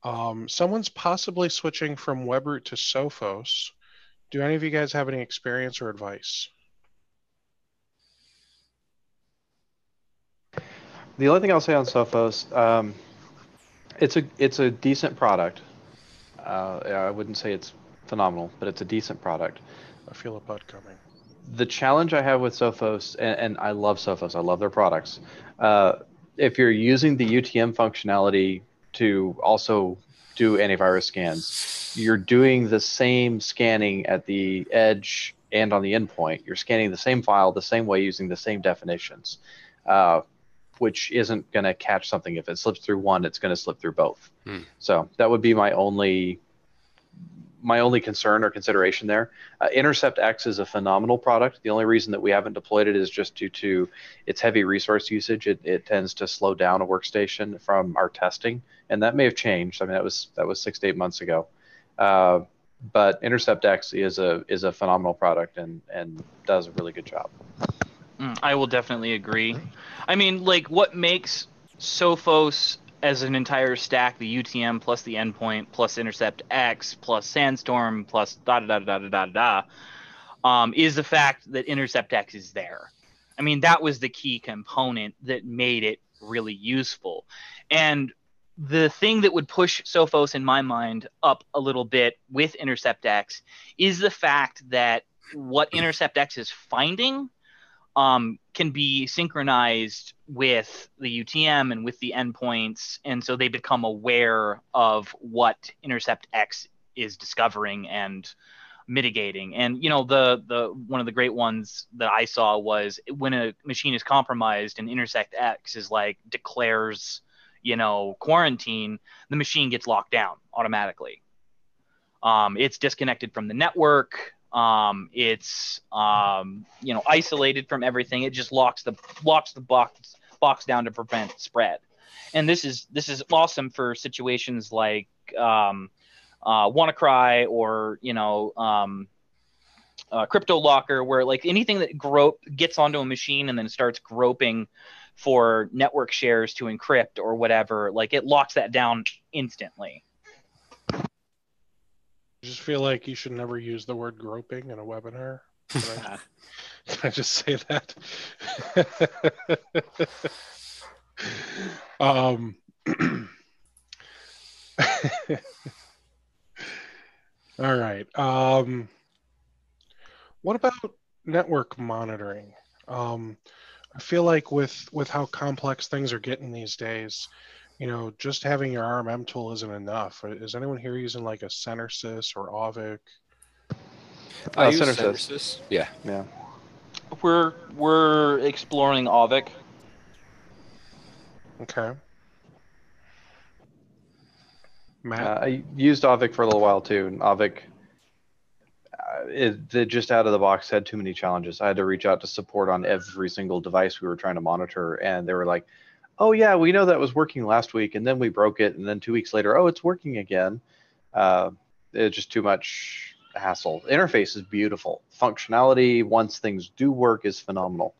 Um, someone's possibly switching from WebRoot to Sophos. Do any of you guys have any experience or advice? The only thing I'll say on Sophos, um, it's a it's a decent product. Uh, I wouldn't say it's phenomenal, but it's a decent product. I feel a bud coming. The challenge I have with Sophos, and, and I love Sophos, I love their products. Uh, if you're using the UTM functionality to also do antivirus scans, you're doing the same scanning at the edge and on the endpoint. You're scanning the same file the same way using the same definitions. Uh, which isn't going to catch something. If it slips through one, it's going to slip through both. Hmm. So that would be my only my only concern or consideration there. Uh, Intercept X is a phenomenal product. The only reason that we haven't deployed it is just due to its heavy resource usage. It, it tends to slow down a workstation from our testing, and that may have changed. I mean, that was that was six to eight months ago. Uh, but Intercept X is a is a phenomenal product and and does a really good job. Mm, I will definitely agree. I mean, like, what makes Sophos as an entire stack, the UTM plus the endpoint plus Intercept X plus Sandstorm plus da da da da da da da, um, is the fact that Intercept X is there. I mean, that was the key component that made it really useful. And the thing that would push Sophos in my mind up a little bit with Intercept X is the fact that what Intercept X is finding um, can be synchronized with the UTM and with the endpoints, and so they become aware of what Intercept X is discovering and mitigating. And you know, the the one of the great ones that I saw was when a machine is compromised and Intercept X is like declares you know quarantine the machine gets locked down automatically. Um, it's disconnected from the network um, it's um, you know isolated from everything it just locks the locks the box box down to prevent spread and this is this is awesome for situations like um, uh, WannaCry or you know um, uh, crypto locker where like anything that grope gets onto a machine and then starts groping for network shares to encrypt or whatever, like it locks that down instantly. I just feel like you should never use the word groping in a webinar. Can I, *laughs* can I just say that? *laughs* um, *clears throat* all right. Um, what about network monitoring? Um, I feel like with with how complex things are getting these days, you know, just having your RMM tool isn't enough. Is anyone here using like a CenterSys or Auvik? I Uh, use CentreSys. CentreSys. Yeah. Yeah. We're we're exploring Auvik. Okay. Matt, Uh, I used Auvik for a little while too, and Auvik, uh, it, it just out of the box had too many challenges. I had to reach out to support on every single device we were trying to monitor, and they were like, "Oh yeah, we know that was working last week, and then we broke it, and then two weeks later, oh, it's working again." Uh, it's just too much hassle. Interface is beautiful. Functionality, once things do work, is phenomenal.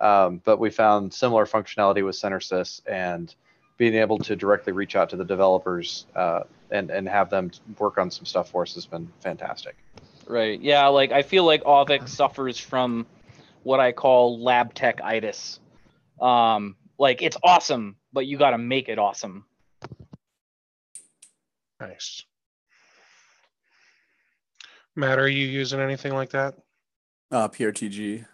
Um, but we found similar functionality with CenterSys and being able to directly reach out to the developers uh, and and have them work on some stuff for us has been fantastic. Right. Yeah, like I feel like Auvik suffers from what I call lab tech itis. Um, like it's awesome, but you got to make it awesome. nice. Matt, are you using anything like that? Uh, PRTG.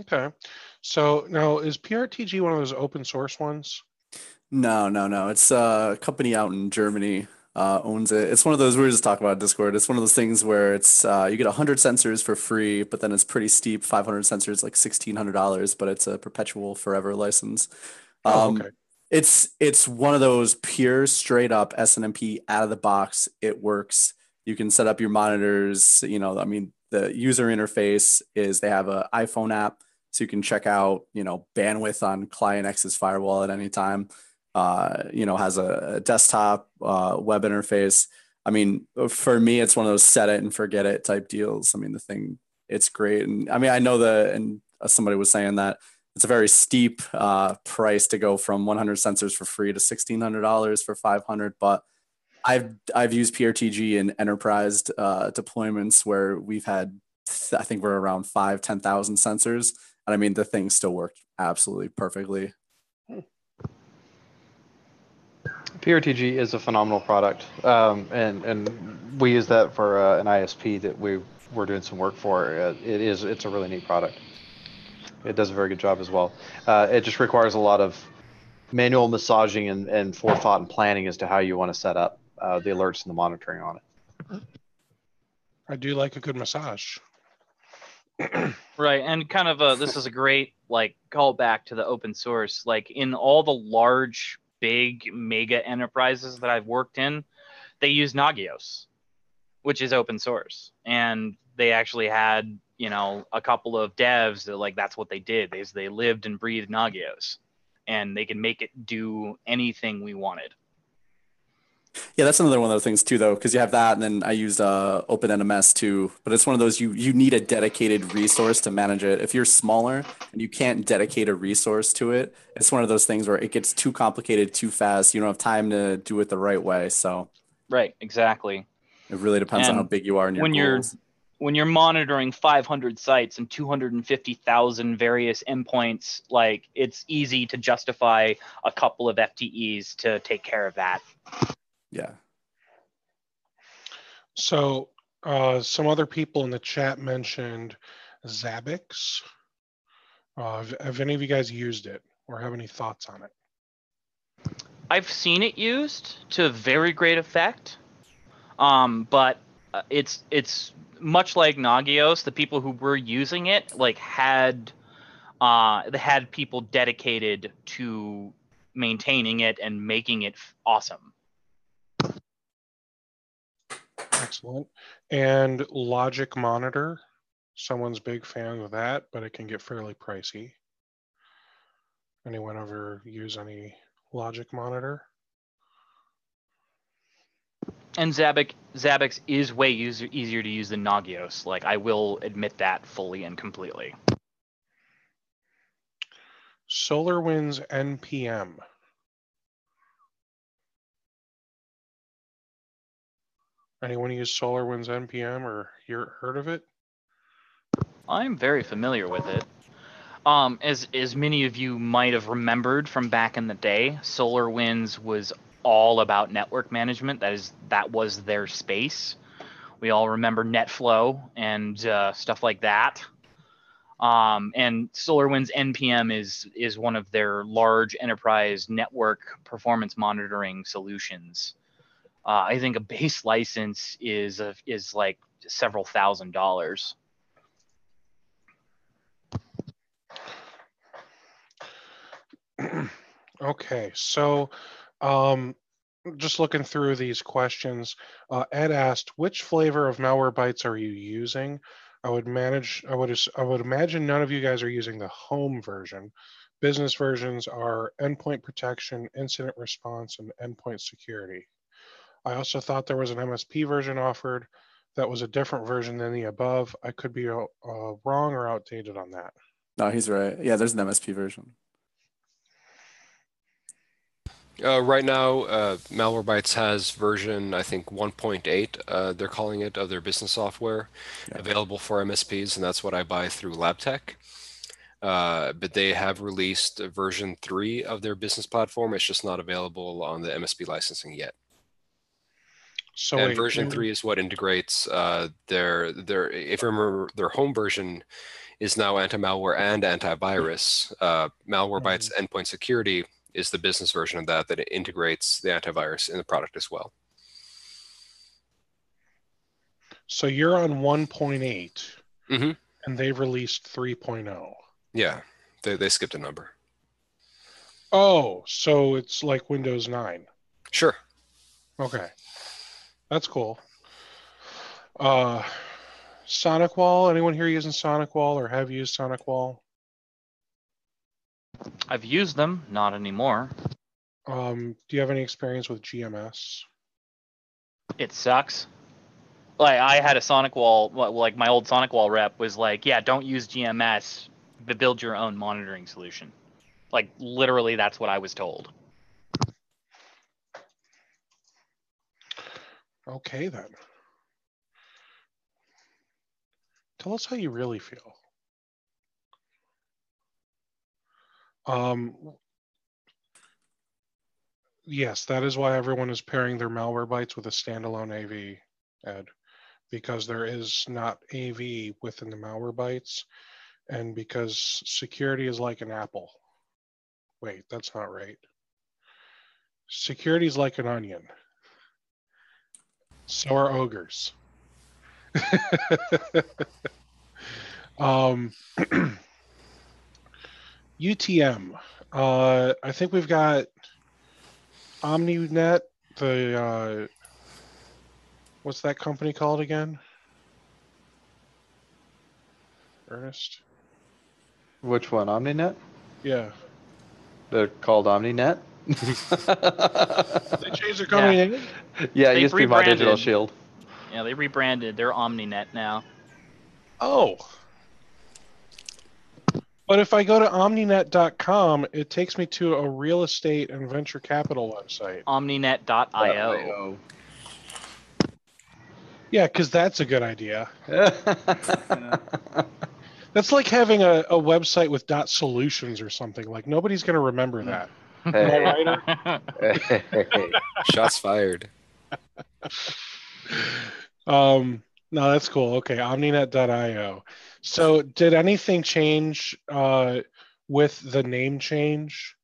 Okay. So now is PRTG one of those open source ones? No, no, no. It's uh, a company out in Germany uh, owns it. It's one of those we were just talking about Discord. It's one of those things where it's uh, you get 100 sensors for free, but then it's pretty steep. 500 sensors, like $1,600, but it's a perpetual forever license. Oh, Um, okay. It's it's one of those pure, straight up SNMP out of the box. It works. You can set up your monitors. You know, I mean, the user interface is they have an iPhone app, so you can check out you know bandwidth on client X's firewall at any time. Uh, you know, has a, desktop uh, web interface. I mean, for me, it's one of those set it and forget it type deals. I mean, the thing, it's great, and I mean, I know the and uh, somebody was saying that it's a very steep uh, price to go from 100 sensors for free to $1,600 for 500. But I've I've used PRTG in enterprise uh, deployments where we've had I think we're around five ten thousand sensors, and I mean the thing still worked absolutely perfectly. PRTG is a phenomenal product, um, and and we use that for uh, an ISP that we we're doing some work for. Uh, it is it's a really neat product. It does a very good job as well. Uh, it just requires a lot of manual massaging and, and forethought and planning as to how you want to set up uh, the alerts and the monitoring on it. I do like a good massage. *clears throat* Right, and kind of a this is a great like callback to the open source. Like in all the large, big, mega enterprises that I've worked in, they use Nagios, which is open source, and they actually had you know a couple of devs that like that's what they did is they lived and breathed Nagios, and they can make it do anything we wanted. Yeah, that's another one of those things too, though, because you have that, and then I use uh, OpenNMS too. But it's one of those you you need a dedicated resource to manage it. If you're smaller and you can't dedicate a resource to it, it's one of those things where it gets too complicated too fast. You don't have time to do it the right way. So Right, exactly. it really depends on how big you are and your when you're- when you're monitoring 500 sites and 250,000 various endpoints, like it's easy to justify a couple of FTEs to take care of that. Yeah. So, uh, some other people in the chat mentioned Zabbix. Uh, have, have any of you guys used it or have any thoughts on it? I've seen it used to very great effect, um, but uh, it's it's much like Nagios. The people who were using it like had uh, they had people dedicated to maintaining it and making it awesome. Excellent. And Logic Monitor. Someone's big fan of that, but it can get fairly pricey. Anyone ever use any Logic Monitor? And Zabbix Zabbix is way user, easier to use than Nagios. Like I will admit that fully and completely. SolarWinds NPM. Anyone use SolarWinds NPM or hear, heard of it? I'm very familiar with it. Um, as as many of you might have remembered from back in the day, SolarWinds was all about network management. That is that was their space. We all remember NetFlow and uh, stuff like that. Um, and SolarWinds NPM is is one of their large enterprise network performance monitoring solutions. Uh, I think a base license is a, is like several thousand dollars. *clears throat* okay, so um, just looking through these questions, uh, Ed asked, which flavor of malware Malwarebytes are you using? I would manage. I would. I would imagine none of you guys are using the home version. Business versions are endpoint protection, incident response, and endpoint security. I also thought there was an MSP version offered that was a different version than the above. I could be uh, uh, wrong or outdated on that. No, he's right. Yeah, there's an MSP version. Uh, right now, uh, Malwarebytes has version, I think, 1.8, uh, they're calling it, of their business software Yeah. available for MSPs, and that's what I buy through LabTech. Uh, but they have released version 3 of their business platform. It's just not available on the MSP licensing yet. So and wait, version 3 is what integrates uh, their, their, if you remember, their home version is now anti-malware and antivirus. Uh, Malwarebytes endpoint security is the business version of that that integrates the antivirus in the product as well. So you're on 1.8, Mhm. and they've released 3.0. Yeah, they, they skipped a number. Oh, so it's like Windows 9. Sure. Okay, that's cool. Uh, Sonic Wall. Anyone here using Sonic Wall or have used Sonic Wall? I've used them, not anymore. Um, do you have any experience with GMS? It sucks. Like I had a Sonic Wall, like my old Sonic Wall rep was like, "Yeah, don't use GMS, but build your own monitoring solution." Like literally, that's what I was told. Okay, then. Tell us how you really feel. Um, yes, that is why everyone is pairing their malware bytes with a standalone AV, Ed, because there is not AV within the malware bytes, and because security is like an apple. Wait, that's not right. Security is like an onion. So are ogres. *laughs* um, *clears throat* UTM. Uh, I think we've got OmniNet. The uh, what's that company called again? Ernest. Which one? OmniNet? Yeah. They're called OmniNet. They changed their company name. yeah, it They used to be my digital shield. Yeah, they rebranded. They're OmniNet now. Oh. But if I go to omninet.com, it takes me to a real estate and venture capital website. OmniNet.io. Yeah, because that's a good idea. *laughs* That's like having a, a website with dot solutions or something. Like nobody's gonna remember hmm. that. Hey. *laughs* Shots fired. Um, no, that's cool. Okay, Omninet.io. So, did anything change uh, with the name change?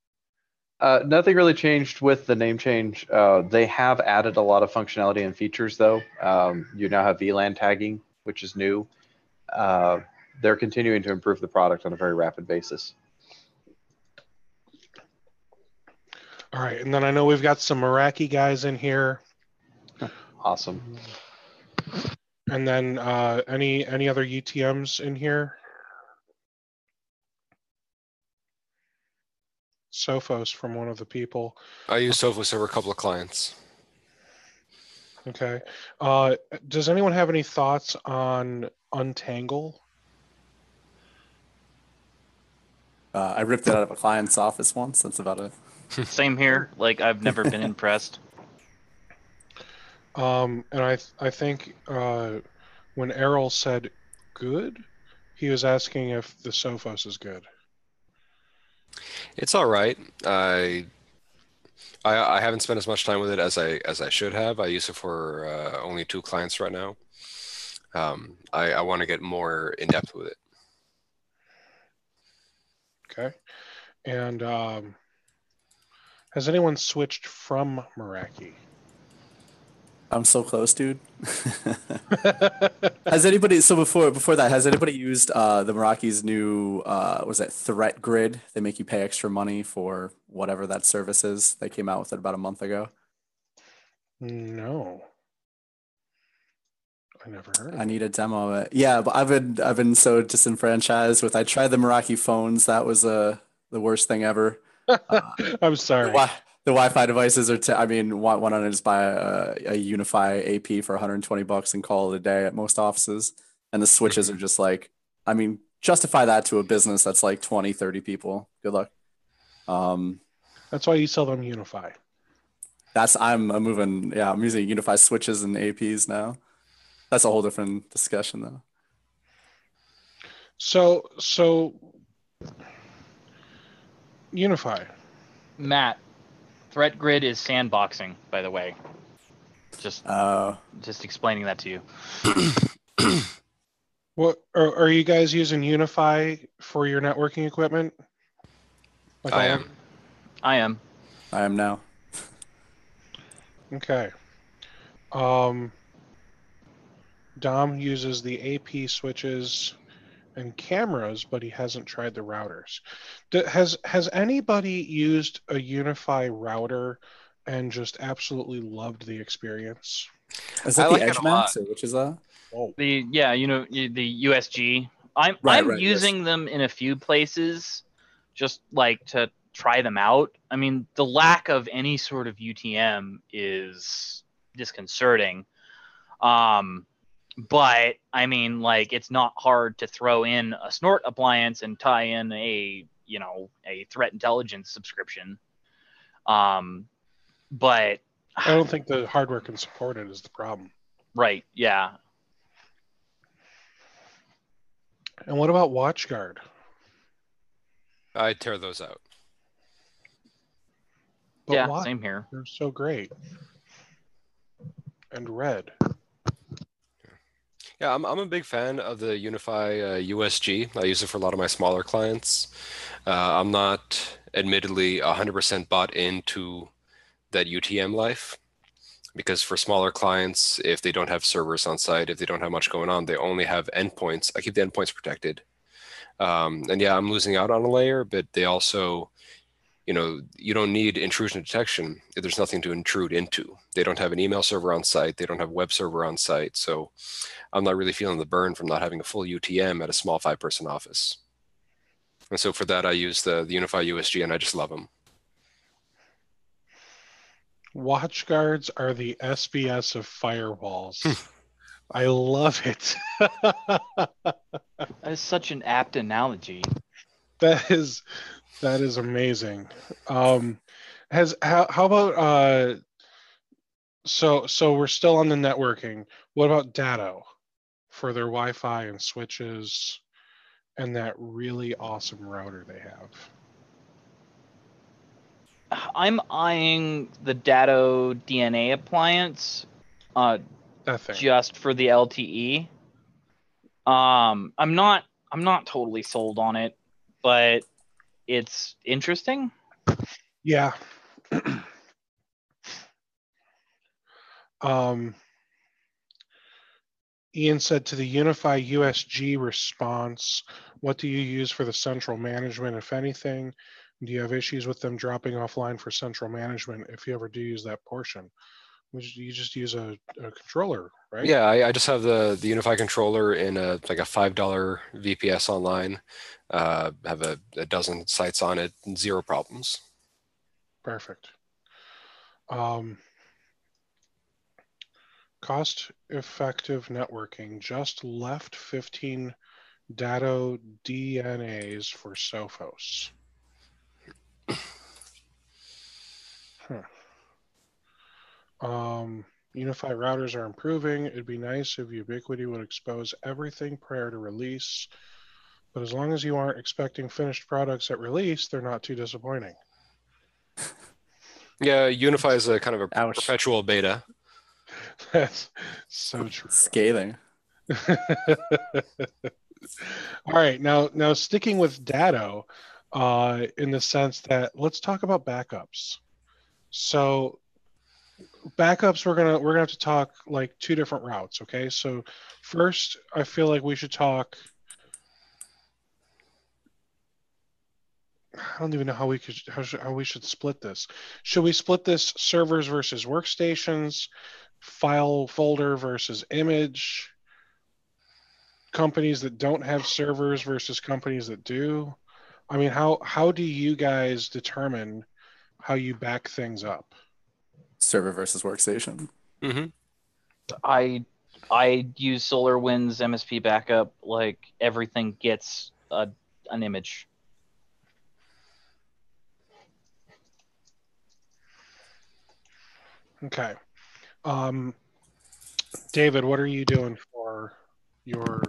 Uh, nothing really changed with the name change. Uh, they have added a lot of functionality and features, though. Um, you now have VLAN tagging, which is new. Uh, they're continuing to improve the product on a very rapid basis. All right, and then I know we've got some Meraki guys in here, Awesome. and then uh, any any other UTM's in here? Sophos from one of the people. I use Sophos over a couple of clients. Okay. Uh, does anyone have any thoughts on Untangle? Uh, I ripped it out of a client's office once. That's about it. *laughs* Same here. Like I've never been *laughs* impressed. Um, and I I think uh, when Errol said good, he was asking if the Sophos is good. It's all right. I, I I haven't spent as much time with it as I as I should have. I use it for uh, only two clients right now. Um, I, I want to get more in depth with it. Okay. And um, has anyone switched from Meraki? I'm so close, dude. *laughs* has anybody? So before before that, has anybody used uh, the Meraki's new uh, was it Threat Grid? They make you pay extra money for whatever that service is. They came out with it about a month ago. no. I never heard I need a demo of it. Yeah, but I've been I've been so disenfranchised with. I tried the Meraki phones. That was uh, the worst thing ever. *laughs* I'm The, sorry. wi- the Wi-Fi devices are. T- I mean, why, why not just buy a, a UniFi AP for 120 bucks and call it a day at most offices? And the switches are just like, I mean, justify that to a business that's like 20, 30 people. Good luck. Um, That's why you sell them UniFi. that's I'm, I'm moving. Yeah, I'm using UniFi switches and APs now. That's a whole different discussion though. So so UniFi. Matt, Threat Grid is sandboxing, by the way. Just Uh, just explaining that to you. *clears throat* What are, are you guys using UniFi for your networking equipment? Like I all am. I am. I am now. Okay. Um, Dom uses the AP switches and cameras, but he hasn't tried the routers. D- has has anybody used a UniFi router and just absolutely loved the experience? Is that I the like it Edge a Max which is that? Oh, The yeah, you know the USG. I'm Right, I'm right, yes. using them in a few places, just like to try them out. I mean, the lack of any sort of UTM is disconcerting. Um, but I mean, like it's not hard to throw in a snort appliance and tie in a you know a threat intelligence subscription. Um, but I don't think the hardware can support it. Is the problem? right, yeah, And what about WatchGuard? I tear those out. But yeah, why? same here. They're so great. And red. Yeah, I'm, I'm a big fan of the UniFi uh, USG. I use it for a lot of my smaller clients. Uh, I'm not admittedly 100% bought into that UTM life because for smaller clients, if they don't have servers on site, if they don't have much going on, they only have endpoints. I keep the endpoints protected. Um, and yeah, I'm losing out on a layer, but they also, you know, you don't need intrusion detection if there's nothing to intrude into. They don't have an email server on site. They don't have a web server on site. So I'm not really feeling the burn from not having a full UTM at a small five person office. And so for that, I use the, the UniFi USG and I just love them. WatchGuards are the SBS of firewalls. Hmm. *laughs* I love it. *laughs* That is such an apt analogy. that is that is amazing. Um, has how how about uh, So so we're still on the networking. What about Datto for their Wi-Fi and switches and that really awesome router they have? I'm eyeing the Datto DNA appliance uh, just for the LTE. Um, I'm not I'm not totally sold on it, but it's interesting. Yeah. um, Ian said to the UniFi USG response, what do you use for the central management, if anything? Do you have issues with them dropping offline for central management if you ever do use that portion? Which you just use a, a controller, right? Yeah, I, I just have the the UniFi controller in a like a five dollar VPS online. Uh, have a, a dozen sites on it, zero problems. Perfect. Um, cost effective networking just left 15 Datto DNAs for Sophos. *clears throat* Huh. Um, UniFi routers are improving. It'd be nice if Ubiquiti would expose everything prior to release. But as long as you aren't expecting finished products at release, they're not too disappointing. Yeah, UniFi is a kind of a Ouch. perpetual beta. *laughs* That's so true. Scathing. *laughs* All right, now now sticking with Datto, uh, in the sense that let's talk about backups. So backups we're gonna we're gonna have to talk like two different routes. Okay, so first I feel like we should talk. I don't even know how we could how, should, how we should split this. Should we split this servers versus workstations, file folder versus image? companies that don't have servers versus companies that do? I mean, how how do you guys determine how you back things up? Server versus workstation. hmm I I use SolarWinds MSP backup. Like everything gets a, an image. Okay. Um, David, what are you doing for your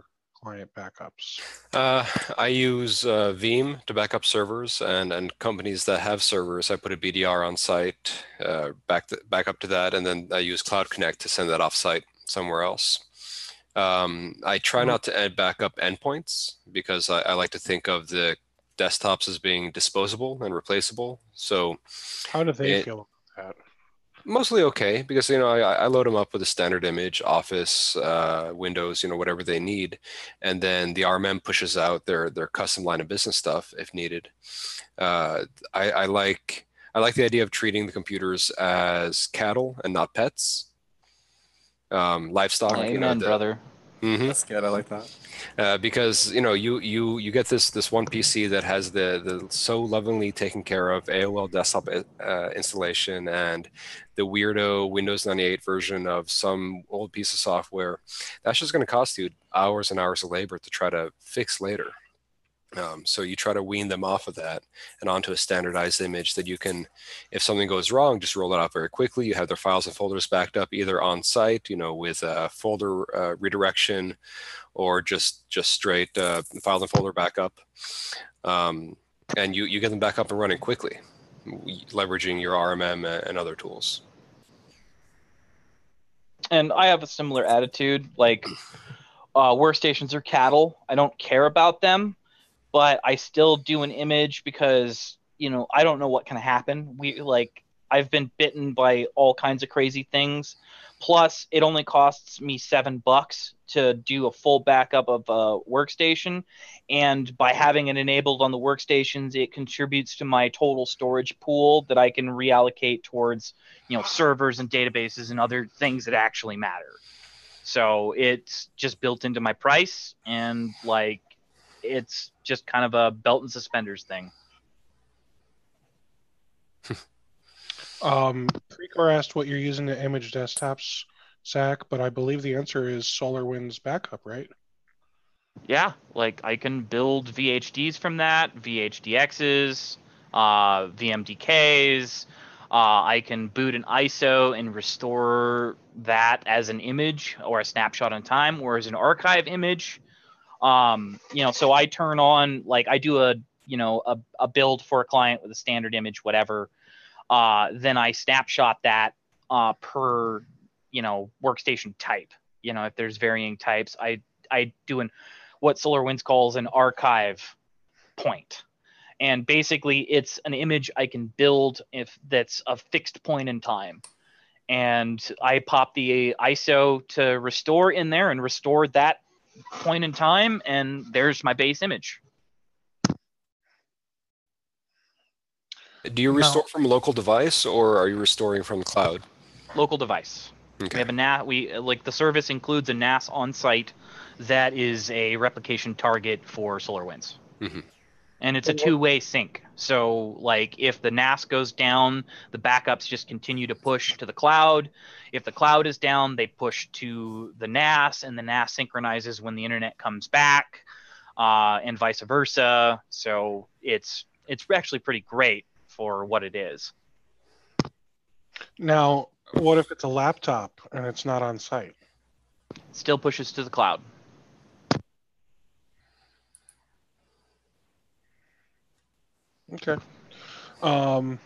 client backups? Uh, I use uh, Veeam to back up servers, and and companies that have servers, I put a BDR on site, uh, back back up to that, and then I use Cloud Connect to send that off site somewhere else. Um, I try not to add backup endpoints because I, I like to think of the desktops as being disposable and replaceable. So How do they It- feel about that? Mostly okay because you know I, I load them up with a standard image office uh, windows you know whatever they need and then the rmm pushes out their their custom line of business stuff if needed uh, I, I like i like the idea of treating the computers as cattle and not pets um, livestock you know Amen, the- brother. Mhm That's good. I like that. uh, because you know you you you get this this one PC that has the the so lovingly taken care of AOL desktop uh, installation and the weirdo Windows 98 version of some old piece of software. That's just going to cost you hours and hours of labor to try to fix later. Um, so you try to wean them off of that and onto a standardized image that you can, if something goes wrong, just roll it out very quickly. You have their files and folders backed up either on site, you know, with a folder uh, redirection, or just just straight uh, file and folder backup. Um, and you you get them back up and running quickly, leveraging your RMM and other tools. and I have a similar attitude. Like, uh, workstations are cattle. I don't care about them, but I still do an image because you know I don't know what can happen. We like I've been bitten by all kinds of crazy things. Plus, it only costs me seven bucks to do a full backup of a workstation, and by having it enabled on the workstations, it contributes to my total storage pool that I can reallocate towards you know servers and databases and other things that actually matter so it's just built into my price and like it's just kind of a belt and suspenders thing *laughs* Um, Precor asked what you're using to image desktops, Zach, but I believe the answer is SolarWinds backup, right? yeah like i can build vhds from that vhdxs uh, vmdks Uh, I can boot an ISO and restore that as an image or a snapshot in time or as an archive image. Um, you know, so I turn on like I do a you know a, a build for a client with a standard image, whatever. Uh, then I snapshot that uh, per you know workstation type. You know, if there's varying types, I I do an what SolarWinds calls an archive point and basically it's an image i can build if that's a fixed point in time and i pop the iso to restore in there and restore that point in time and there's my base image Do you No. restore from local device or are you restoring from the cloud? local device we have a NAS. We like the service includes a NAS on site that is a replication target for SolarWinds, Mhm. And it's a two-way sync. So like if the NAS goes down, the backups just continue to push to the cloud. If the cloud is down, they push to the NAS, and the NAS synchronizes when the internet comes back, uh, and vice versa. So it's it's actually pretty great for what it is. Now, what if it's a laptop and it's not on site? Still pushes to the cloud. Okay. Um,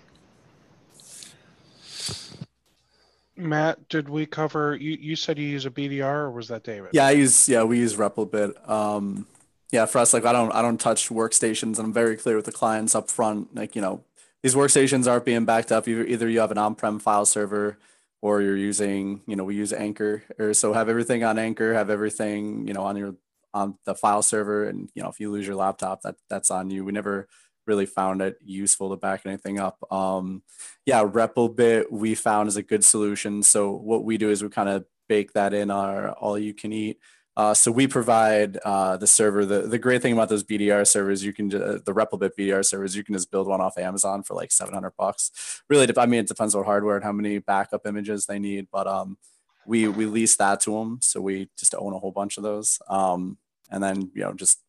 Matt, did we cover? You you said you use a BDR, or was that David? Yeah, I use yeah, we use Replibit. Um, yeah, for us, like I don't I don't touch workstations, I'm very clear with the clients up front. Like you know, these workstations aren't being backed up. Either either you have an on-prem file server, or you're using you know we use Anchor, or so have everything on Anchor, have everything you know on your on the file server, and you know if you lose your laptop, that that's on you. We never really found it useful to back anything up. Um, yeah, Replibit we found is a good solution. So what we do is we kind of bake that in our all you can eat. Uh, so we provide uh, the server. The, the great thing about those BDR servers, you can ju- the Replibit BDR servers, you can just build one off Amazon for like 700 bucks. Really, I mean, it depends on hardware and how many backup images they need. But um, we we lease that to them, so we just own a whole bunch of those. Um, and then you know, just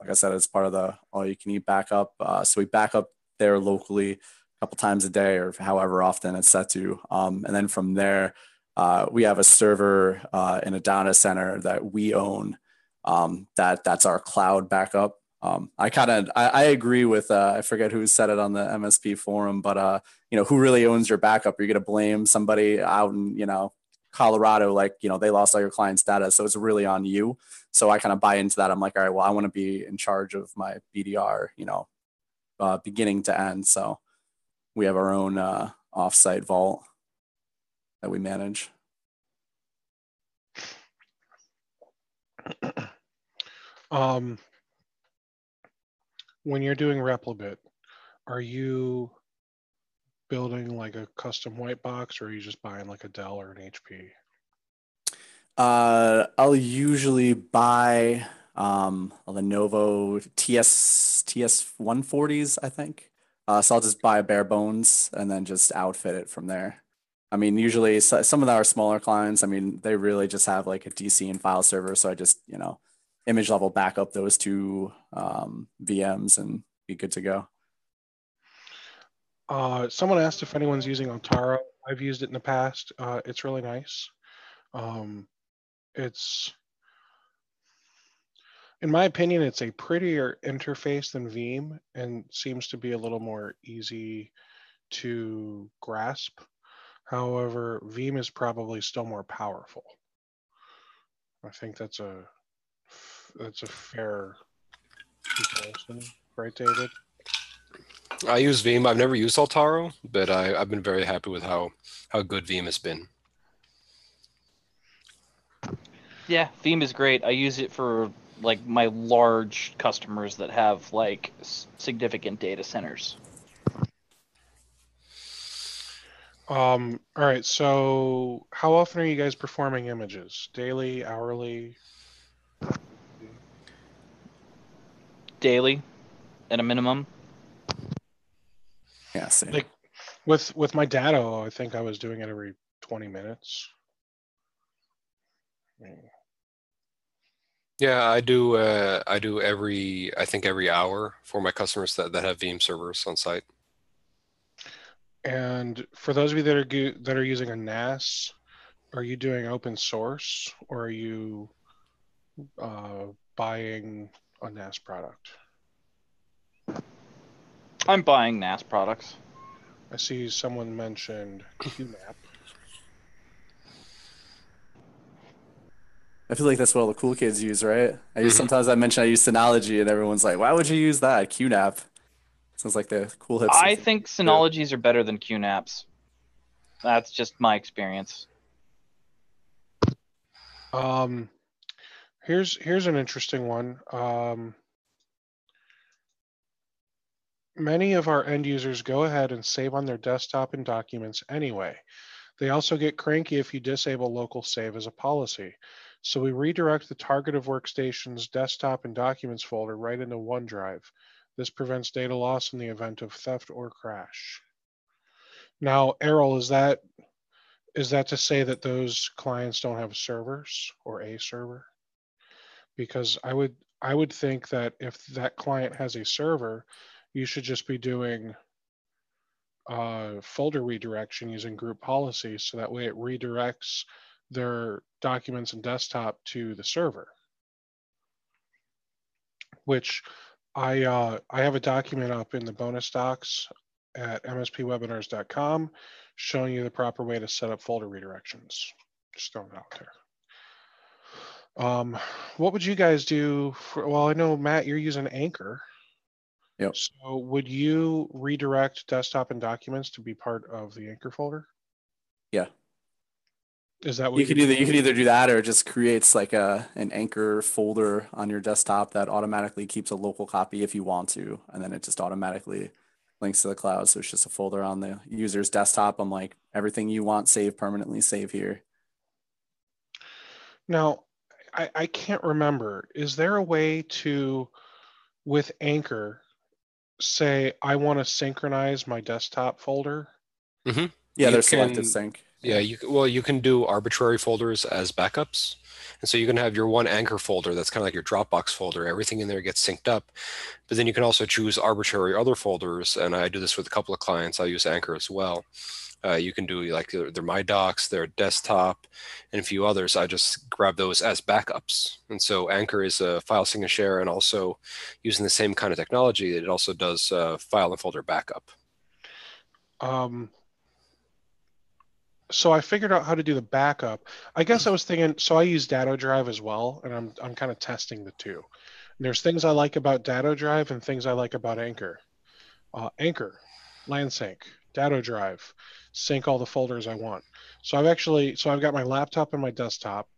like I said, it's part of the all you can eat backup. Uh, so we back up there locally a couple times a day or however often it's set to. Um, and then from there, uh, we have a server uh, in a data center that we own. Um, that that's our cloud backup. Um, I kind of I, I agree with uh, I forget who said it on the MSP forum, but uh, you know who really owns your backup? Are you going to blame somebody out in you know Colorado? Like you know they lost all your clients' data, so it's really on you. So I kind of buy into that. I'm like, all right, well, I want to be in charge of my BDR, you know, uh, beginning to end. So we have our own uh, offsite vault that we manage. *clears throat* Um, when you're doing Replibit, are you building like a custom white box, or are you just buying like a Dell or an HP? Uh, I'll usually buy um, a Lenovo TS TS 140s, I think. Uh, so I'll just buy bare bones and then just outfit it from there. I mean, usually so- some of our smaller clients, I mean, they really just have like a DC and file server. So I just, you know, image level backup those two um, VMs and be good to go. Uh, someone asked if anyone's using Altaro. I've used it in the past. Uh, it's really nice. Um, it's, in my opinion, it's a prettier interface than Veeam and seems to be a little more easy to grasp. However, Veeam is probably still more powerful. I think that's a that's a fair comparison, right, David? I use Veeam. I've never used Altaro, but I, I've been very happy with how, how good Veeam has been. Yeah, Veeam is great. I use it for like my large customers that have like significant data centers. Um, all right, so how often are you guys performing images? Daily, hourly? Daily, at a minimum. Yeah, same. Like with with my Datto, I think I was doing it every 20 minutes. Yeah, I do. Uh, I do every. I think every hour for my customers that, that have Veeam servers on site. And for those of you that are gu- that are using a NAS, are you doing open source or are you uh, buying a NAS product? I'm buying NAS products. I see someone mentioned QNAP. I feel like that's what all the cool kids use, right? I use Mhm. sometimes I mention I use Synology, and everyone's like, "Why would you use that?" QNAP sounds like the cool hipster. I think Synologies are better than QNAPs. That's just my experience. Um, here's here's an interesting one. Um, many of our end users go ahead and save on their desktop and documents anyway. They also get cranky if you disable local save as a policy. So we redirect the target of workstation's desktop and documents folder right into OneDrive. This prevents data loss in the event of theft or crash. Now, Errol, is that is that to say that those clients don't have servers or a server? Because I would I would think that if that client has a server, you should just be doing uh, folder redirection using group policies so that way it redirects their documents and desktop to the server. Which I uh, I have a document up in the bonus docs at mspwebinars.com showing you the proper way to set up folder redirections. Just throwing it out there. Um, what would you guys do? For, well, I know Matt, you're using Anchor. Yep. So would you redirect desktop and documents to be part of the Anchor folder? Yeah. Is that what You you're either you can either do that or it just creates like a an anchor folder on your desktop that automatically keeps a local copy if you want to, and then it just automatically links to the cloud. So it's just a folder on the user's desktop. I'm like everything you want save permanently, save here. Now, I, I can't remember. Is there a way to, with Anchor, say I want to synchronize my desktop folder? Mm-hmm. Yeah, You they're selective can- sync. Yeah, you c- well, you can do arbitrary folders as backups, and so you can have your one anchor folder that's kind of like your Dropbox folder. Everything in there gets synced up, but then you can also choose arbitrary other folders. And I do this with a couple of clients. I use Anchor as well. Uh, you can do like their My Docs, their desktop, and a few others. I just grab those as backups. And so Anchor is a file sync and share, and also using the same kind of technology, it also does uh, file and folder backup. Um, so I figured out how to do the backup. I guess I was thinking, so I use Datto Drive as well, and I'm I'm kind of testing the two. And there's things I like about Datto Drive and things I like about Anchor. Uh, Anchor, LandSync, Datto Drive, sync all the folders I want. So I've actually, so I've got my laptop and my desktop,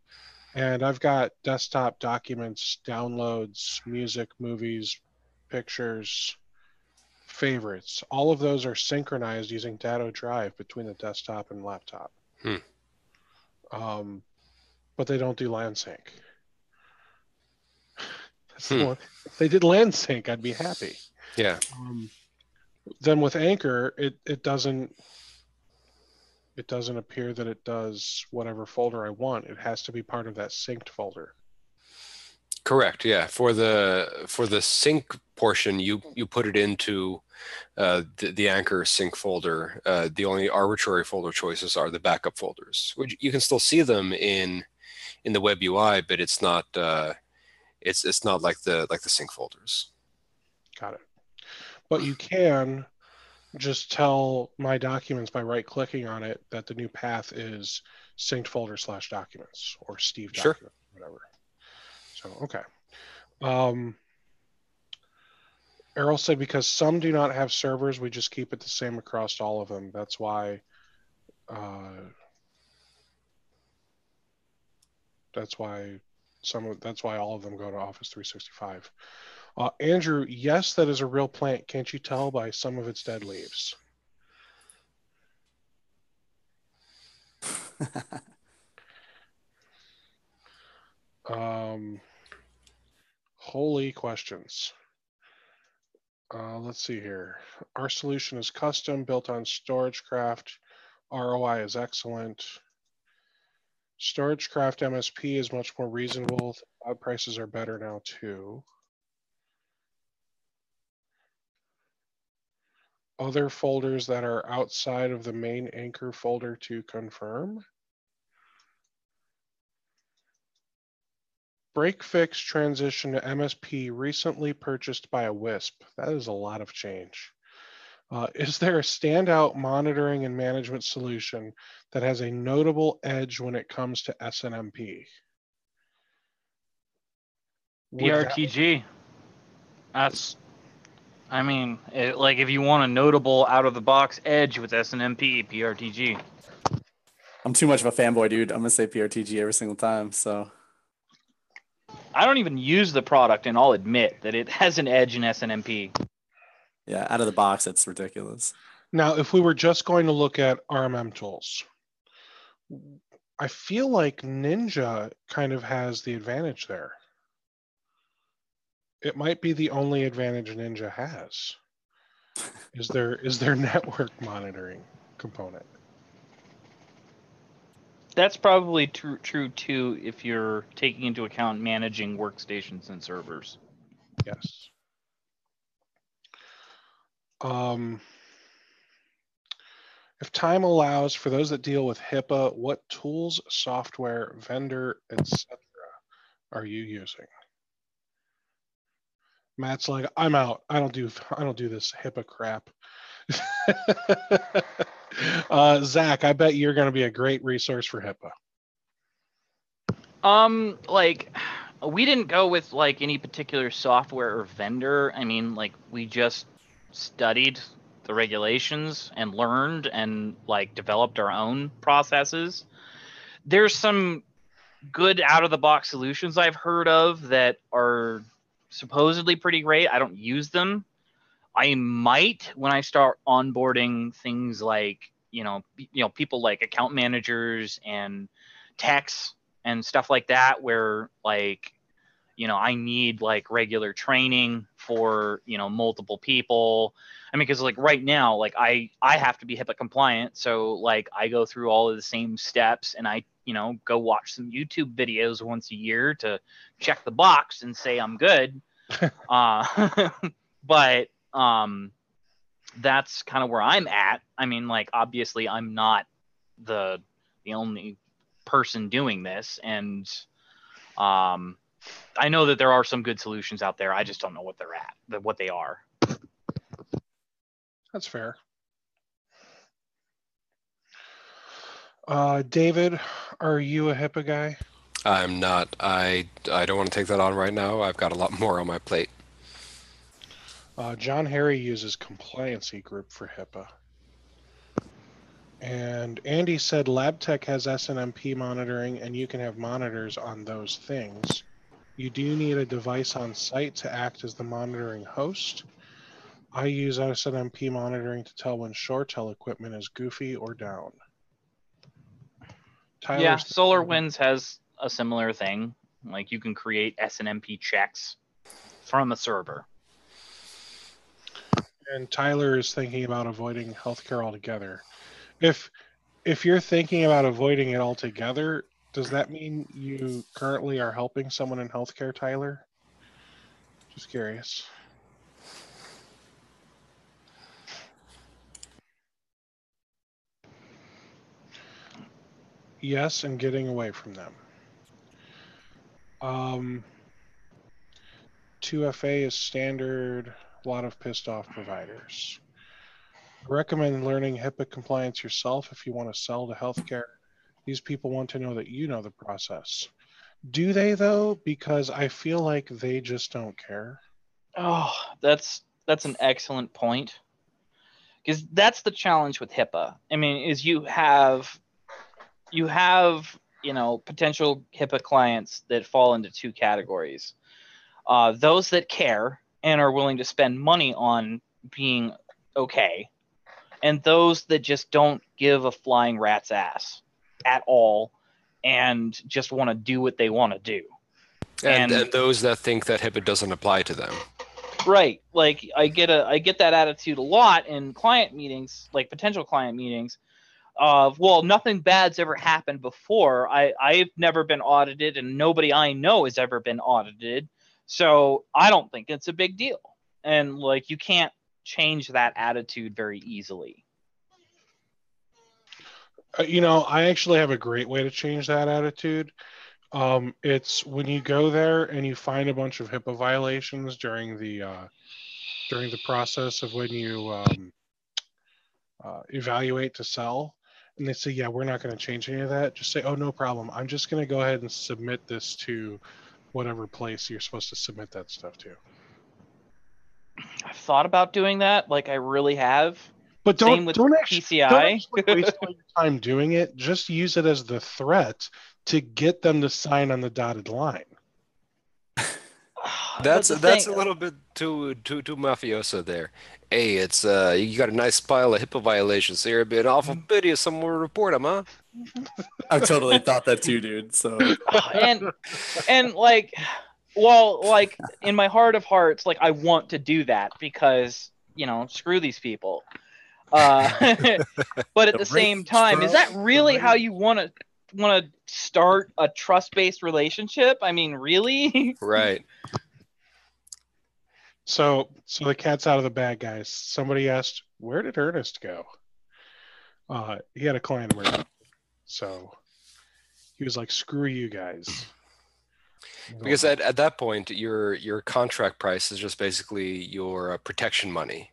and I've got desktop documents, downloads, music, movies, pictures, favorites. All of those are synchronized using Datto Drive between the desktop and laptop. Hmm. Um, but they don't do LAN sync. *laughs* Hmm. one. If they did LAN sync, I'd be happy. Yeah. Um, then with Anchor, it it doesn't it doesn't appear that it does whatever folder I want. It has to be part of that synced folder. Correct. Yeah. For the for the sync portion, you you put it into uh, the, the Anchor sync folder. Uh, the only arbitrary folder choices are the backup folders, which you can still see them in in the web UI, but it's not uh, it's it's not like the like the sync folders. Got it. But you can just tell my documents by right clicking on it that the new path is synced folder slash documents or Steve Sure. document, whatever. So, okay. Um, Errol said because some do not have servers, we just keep it the same across all of them. That's why. Uh, that's why some of that's why all of them go to Office 365. Uh, Andrew, yes, that is a real plant. Can't you tell by some of its dead leaves? *laughs* Um, holy questions. Uh, let's see here. Our solution is custom, built on StorageCraft. ROI is excellent. StorageCraft MSP is much more reasonable. Cloud prices are better now too. Other folders that are outside of the main anchor folder to confirm. Break fix transition to MSP recently purchased by a WISP. That is a lot of change. Uh, *laughs* is there a standout monitoring and management solution that has a notable edge when it comes to SNMP? Would that- That's, I mean, it, like if you want a notable out of the box edge with SNMP, PRTG. I'm too much of a fanboy, dude. I'm gonna say PRTG every single time. So I don't even use the product, and I'll admit that it has an edge in SNMP. yeah, out of the box, it's ridiculous. Now, if we were just going to look at RMM tools, I feel like Ninja kind of has the advantage there. It might be the only advantage Ninja has. Is there is their *laughs* network monitoring component? That's probably true, true too if you're taking into account managing workstations and servers. Yes. Um, if time allows, for those that deal with HIPAA, what tools, software, vendor, etc., are you using? Matt's like, I'm out. I don't do. I don't do this HIPAA crap. *laughs* uh, Zach, I bet you're going to be a great resource for HIPAA. Um, like we didn't go with like any particular software or vendor. I mean, like we just studied the regulations and learned and like developed our own processes. There's some good out of the box solutions I've heard of that are supposedly pretty great. I don't use them. I might when I start onboarding things like, you know, you know, people like account managers and techs and stuff like that where like you know i need like regular training for you know multiple people i mean because like right now like i i have to be hipaa compliant so like i go through all of the same steps and i you know go watch some youtube videos once a year to check the box and say i'm good. *laughs* Uh *laughs* but um that's kind of where i'm at. I mean like obviously i'm not the the only person doing this and um i know that there are some good solutions out there. I just don't know what they're at what they are. That's fair. Uh, David, are you a HIPAA guy? I'm not. I I don't want to take that on right now. I've got a lot *laughs* more on my plate. Uh, John Harry uses Compliancy Group for HIPAA. And Andy said LabTech has SNMP monitoring, and you can have monitors on those things. You do need a device on site to act as the monitoring host. I use SNMP monitoring to tell when ShoreTel equipment is goofy or down. Tyler yeah SolarWinds has a similar thing like you can create snmp checks from a server and Tyler is thinking about avoiding healthcare altogether. If if you're thinking about avoiding it altogether, does that mean you currently are helping someone in healthcare, Tyler? Just curious. Yes, and getting away from them. Um, 2FA is standard a lot of pissed off providers. I recommend learning HIPAA compliance yourself if you want to sell to healthcare. These people want to know that you know the process. Do they though? Because I feel like they just don't care. Oh, that's that's an excellent point. Because that's the challenge with HIPAA. I mean, is you have you have you know potential HIPAA clients that fall into two categories. Uh, those that care and are willing to spend money on being okay, and those that just don't give a flying rat's ass at all and just want to do what they want to do. And, And- and those that think that HIPAA doesn't apply to them. right like i get a i get that attitude a lot in client meetings like potential client meetings of well nothing bad's ever happened before i i've never been audited and nobody i know has ever been audited so i don't think it's a big deal and like you can't change that attitude very easily. Uh, you know, I actually have a great way to change that attitude. Um, it's when you go there and you find a bunch of HIPAA violations during the uh, during the process of when you um, uh, evaluate to sell, and they say, "Yeah, we're not going to change any of that." Just say, "Oh, no problem. I'm just going to go ahead and submit this to whatever place you're supposed to submit that stuff to." I've thought about doing that, like I really have. But don't don't actually, PCI. don't actually waste all your *laughs* time doing it. Just use it as the threat to get them to sign on the dotted line. That's the that's thing. a little bit too too too mafioso there. Hey, it's uh you got a nice pile of HIPAA violations here. It'd be an awful pity if someone would report them, huh? I've totally thought that too, dude. So *laughs* and and like well like in my heart of hearts like i want to do that because you know screw these people uh *laughs* but at The the same time bro. is that really how you want to want to start a trust-based relationship i mean really *laughs* Right. So so the cat's out of the bag, guys. Somebody asked, where did Ernest go? Uh, he had a client emergency, so he was like, screw you guys. Because at, at that point, your your contract price is just basically your uh, protection money.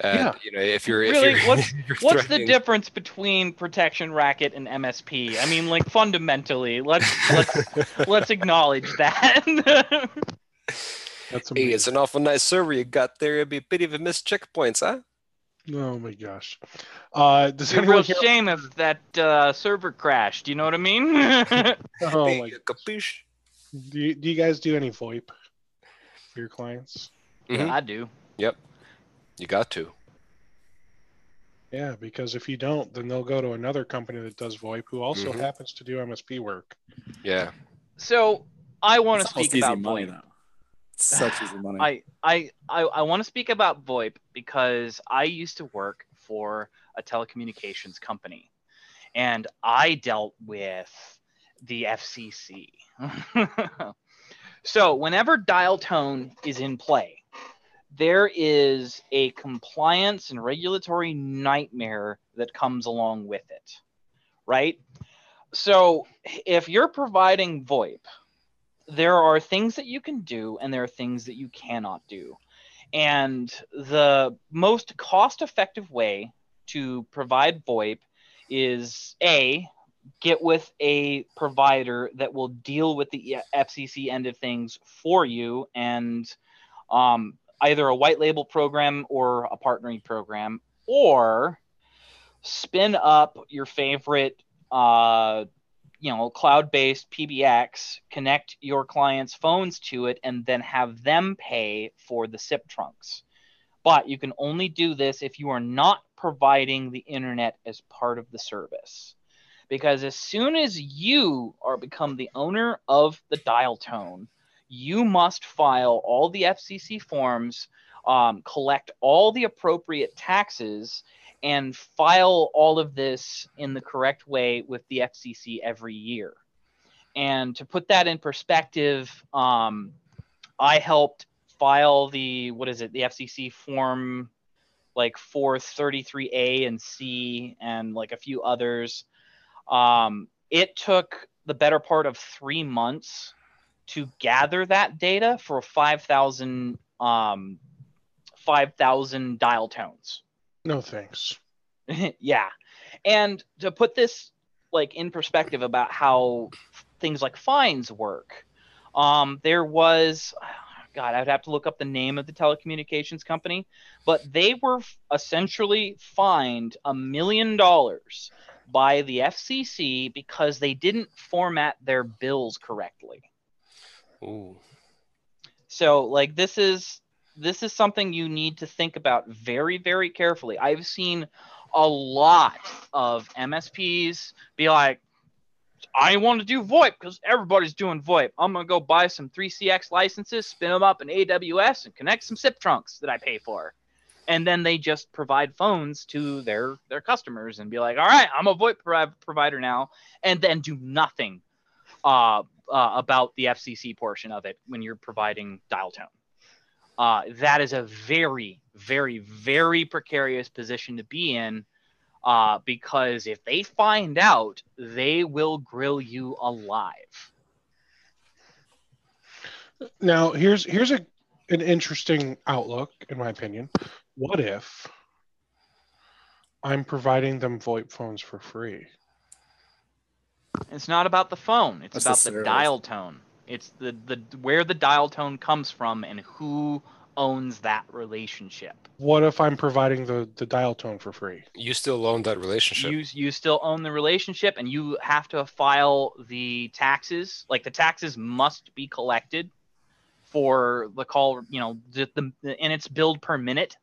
And, Yeah. you know, if you're if Really? you're, What's- *laughs* you're what's the difference between protection racket and msp i mean like fundamentally let's let's *laughs* let's acknowledge that *laughs* That's Hey, it's an awful nice server you got there. It'd be a pity if it missed checkpoints, huh? Oh my gosh. Uh, does It's a real shame if that uh, server crashed. You know what I mean? *laughs* Oh hey, my. capiche? Do you, do you guys do any VoIP for your clients? Mhm. I do. Yep. You got to. Yeah, because if you don't, then they'll go to another company that does VoIP who also Mhm. happens to do MSP work. Yeah. So I want to it's almost speak about money VoIP. though. Such easy *sighs* money. I I I, I want to speak about VoIP because I used to work for a telecommunications company, and I dealt with the FCC. *laughs* so whenever dial tone is in play, there is a compliance and regulatory nightmare that comes along with it, right? So if you're providing VoIP, there are things that you can do and there are things that you cannot do. And the most cost effective way to provide VoIP is A, get with a provider that will deal with the FCC end of things for you and um, either a white label program or a partnering program, or spin up your favorite uh, you know cloud-based pbx connect your clients phones to it and then have them pay for the sip trunks. But you can only do this if you are not providing the internet as part of the service. Because as soon as you are become the owner of the dial tone you must file all the fcc forms um, collect all the appropriate taxes and file all of this in the correct way with the FCC every year. And to put that in perspective, um, I helped file the what is it, the FCC form like 433A and C and like a few others. Um, it took the better part of three months to gather that data for 5,000 um, 5,000 dial tones. No thanks. *laughs* yeah. And to put this like in perspective about how things like fines work, um, there was *sighs* God, I'd have to look up the name of the telecommunications company, but they were essentially fined a million dollars by the FCC because they didn't format their bills correctly. Ooh. So like this is this is something you need to think about very very carefully. I've seen a lot of MSPs be like I want to do VoIP because everybody's doing VoIP. I'm gonna go buy some 3CX licenses, spin them up in AWS, and connect some SIP trunks that I pay for. And then they just provide phones to their their customers and be like, "All right, I'm a VoIP pro- provider now," and then do nothing uh, uh, about the FCC portion of it when you're providing dial tone. Uh, that is a very, very, very precarious position to be in uh, because if they find out, they will grill you alive. Now, here's here's a an interesting outlook, in my opinion. What if I'm providing them VoIP phones for free? It's not about the phone. It's That's about the the dial tone. It's the, the where the dial tone comes from and who owns that relationship. What if I'm providing the the dial tone for free? You still own that relationship. You you still own the relationship and you have to file the taxes. Like the taxes must be collected for the call, you know, the, the and it's billed per minute,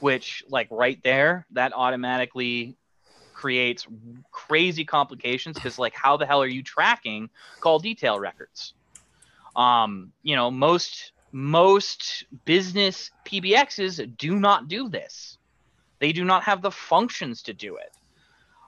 which like right there, that automatically creates crazy complications because like how the hell are you tracking call detail records? Um, you know, most most business PBXs do not do this. They do not have the functions to do it.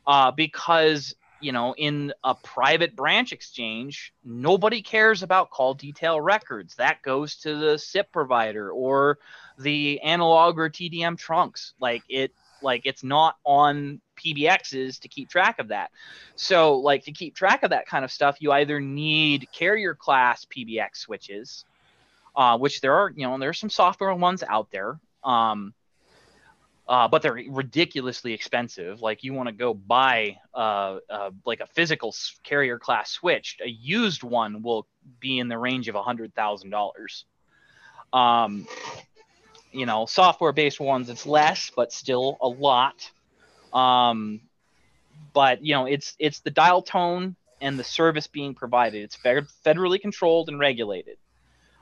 Uh, because, you know, in a private branch exchange, nobody cares about call detail records. That goes to the SIP provider or the analog or TDM trunks. Like it like it's not on PBXs to keep track of that. So, like to keep track of that kind of stuff, you either need carrier class PBX switches, uh, which there are, you know, there's some software ones out there, um, uh, but they're ridiculously expensive. Like you want to go buy uh, uh, like a physical carrier class switch, a used one will be in the range of a hundred thousand dollars. Um, you know, software based ones, it's less, but still a lot. Um, but you know, it's it's the dial tone and the service being provided. It's fed- federally controlled and regulated.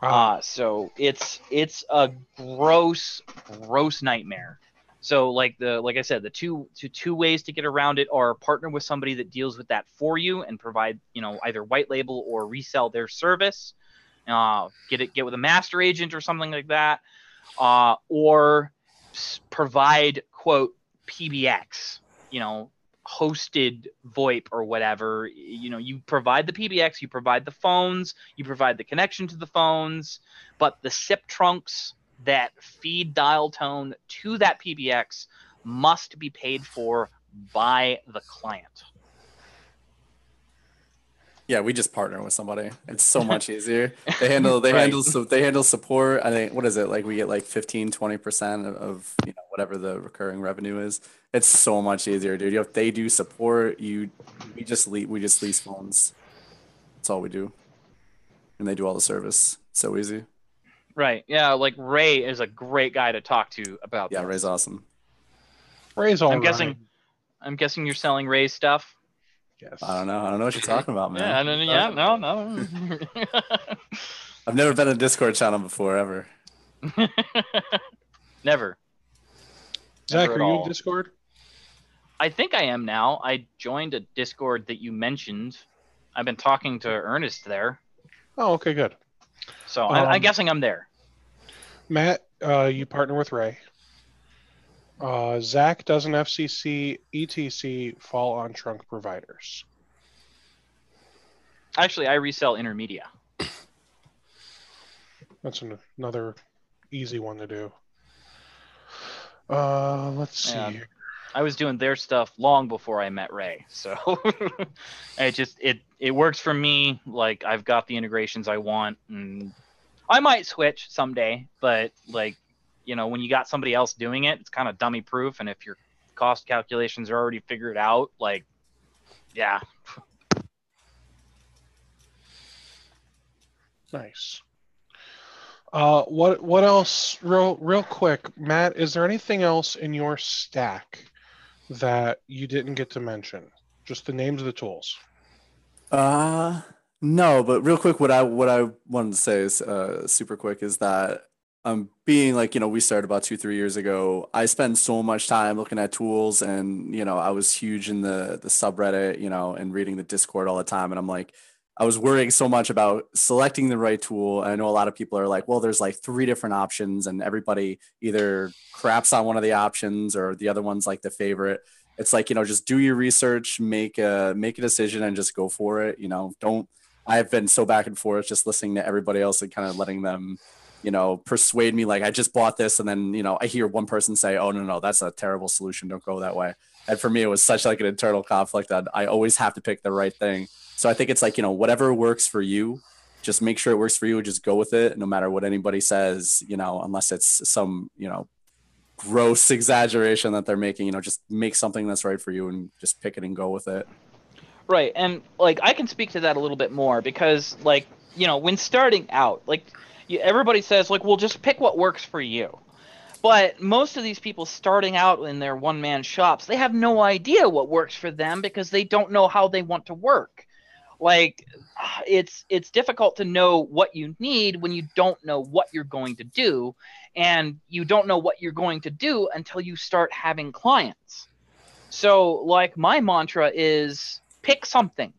Ah, Uh, so it's it's a gross, gross nightmare. So like the like I said, the two two two ways to get around it are partner with somebody that deals with that for you and provide you know either white label or resell their service. Uh, get it get with a master agent or something like that, uh, or provide quote PBX. You know hosted VoIP or whatever. You know, you provide the PBX, you provide the phones, you provide the connection to the phones, but the SIP trunks that feed dial tone to that PBX must be paid for by the client. Yeah, we just partner with somebody. It's so much *laughs* easier. They handle they Right. handle so they handle support. I think what is it? Like we get like 15 20% of, of you know whatever the recurring revenue is. It's so much easier, dude. You if they do support, you we just lease we just lease phones. That's all we do. And they do all the service. So easy. Right. Yeah, like Ray is a great guy to talk to about Yeah, this. Ray's awesome. Ray's all I'm right. guessing I'm guessing you're selling Ray's stuff. Yes. I don't know. I don't know what you're talking about, man. Yeah, I don't, yeah, no, no. I've never been in a Discord channel before ever. *laughs* Never. Zach, Never are you all. in Discord? I think I am now. I joined a Discord that you mentioned. I've been talking to Ernest there, Oh, okay, good. so I, I'm Um, guessing I'm there. Matt, uh, you partner with Ray. Uh, Zach doesn't FCC, ETC fall on trunk providers. Actually, I resell Intermedia. That's an, another easy one to do. Uh, let's see. Here. I was doing their stuff long before I met Ray, so *laughs* it just it it works for me. Like I've got the integrations I want, and I might switch someday. But like you know, when you got somebody else doing it, it's kind of dummy proof. And if your cost calculations are already figured out, like yeah, Nice. Uh, what what else? Real real quick, Matt. Is there anything else in your stack that you didn't get to mention? Just the names of the tools. Uh no, but real quick, what I what I wanted to say is uh super quick is that um being like you know we started about two three years ago. I spend so much time looking at tools, and you know I was huge in the the subreddit, you know, and reading the Discord all the time, and I'm like. I was worrying so much about selecting the right tool. I know a lot of people are like, well, there's like three different options, and everybody either craps on one of the options or the other one's like the favorite it's like you know just do your research make a make a decision and just go for it you know don't i've been so back and forth just listening to everybody else and kind of letting them you know, persuade me like I just bought this, and then you know I hear one person say, "Oh no, no, that's a terrible solution. Don't go that way." And for me, it was such like an internal conflict that I always have to pick the right thing. So I think it's like you know whatever works for you, just make sure it works for you. Just go with it, no matter what anybody says. You know, unless it's some you know gross *laughs* exaggeration that they're making. You know, just make something that's right for you and just pick it and go with it. Right. And like I can speak to that a little bit more because like, you know, when starting out, like you, everybody says like, well, just pick what works for you. But most of these people starting out in their one man shops, they have no idea what works for them because they don't know how they want to work. Like it's it's difficult to know what you need when you don't know what you're going to do and you don't know what you're going to do until you start having clients. So like my mantra is pick something.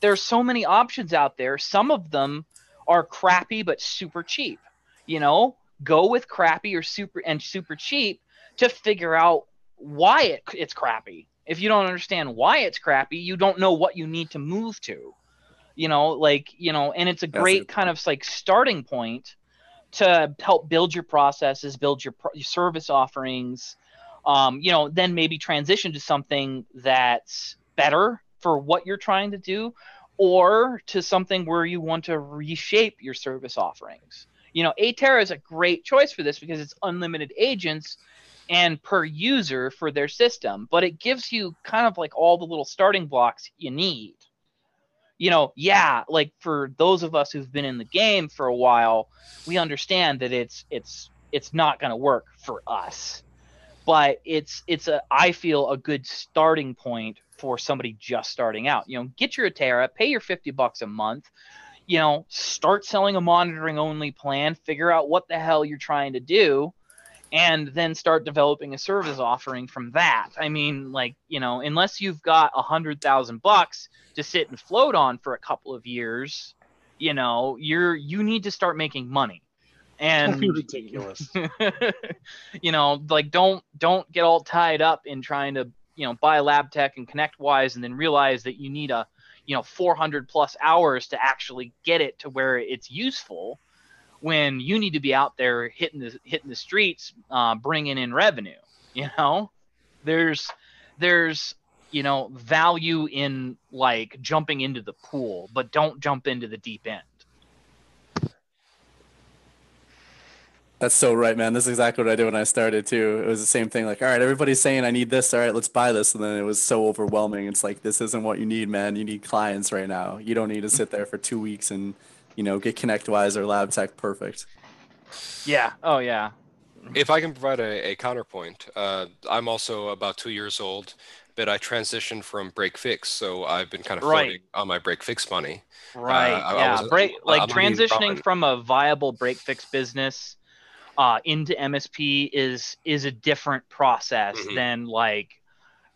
There's so many options out there. Some of them are crappy but super cheap. You know, go with crappy or super and super cheap to figure out why it, it's crappy. If you don't understand why it's crappy, you don't know what you need to move to. You know, like, you know, and it's a great it. kind of like starting point to help build your processes, build your, your service offerings, um, you know, then maybe transition to something that's better for what you're trying to do or to something where you want to reshape your service offerings. You know, Atera is a great choice for this because it's unlimited agents and per user for their system, but it gives you kind of like all the little starting blocks you need. You know, yeah, like for those of us who've been in the game for a while, we understand that it's it's it's not going to work for us. But it's it's a I feel a good starting point for somebody just starting out. You know, get your Atera, pay your 50 bucks a month, you know, start selling a monitoring only plan, figure out what the hell you're trying to do, and then start developing a service offering from that. I mean, like, you know, unless you've got a hundred thousand bucks to sit and float on for a couple of years, you know, you're you need to start making money. And *laughs* ridiculous. *laughs* you know, like don't don't get all tied up in trying to you know buy LabTech and ConnectWise and then realize that you need a you know 400 plus hours to actually get it to where it's useful when you need to be out there hitting the hitting the streets uh, bringing in revenue *laughs* you know? There's there's you know value in like jumping into the pool but don't jump into the deep end That's so right, man. This is exactly what I did when I started too. It was the same thing. Like, all right, everybody's saying I need this. All right, let's buy this. And then it was so overwhelming. It's like this isn't what you need, man. You need clients right now. You don't need to sit there for two weeks and you know get ConnectWise or LabTech perfect. Yeah. Oh yeah. If I can provide a, a counterpoint, uh, I'm also about two years old, but I transitioned from break fix, so I've been kind of floating right. on my break fix money. Right. Uh, yeah. Was, break like I'm transitioning from a viable break fix business uh, into MSP is is a different process mm-hmm. than like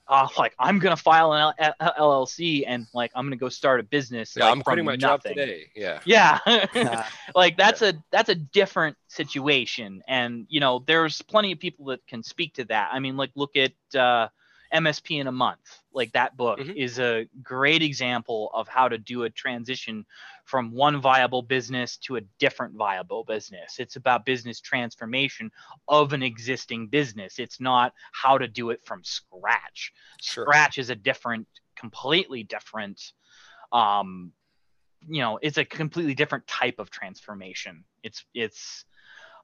uh, like I'm gonna file an L- L- LLC and like I'm gonna go start a business. Yeah, like, I'm quitting my nothing. job today. Yeah. Yeah. *laughs* like that's a that's a different situation, and you know there's plenty of people that can speak to that. I mean, like look at uh, MSP in a month. Like that book mm-hmm. is a great example of how to do a transition from one viable business to a different viable business. It's about business transformation of an existing business. It's not how to do it from scratch. Sure. Scratch is a different, completely different um you know, it's a completely different type of transformation. It's it's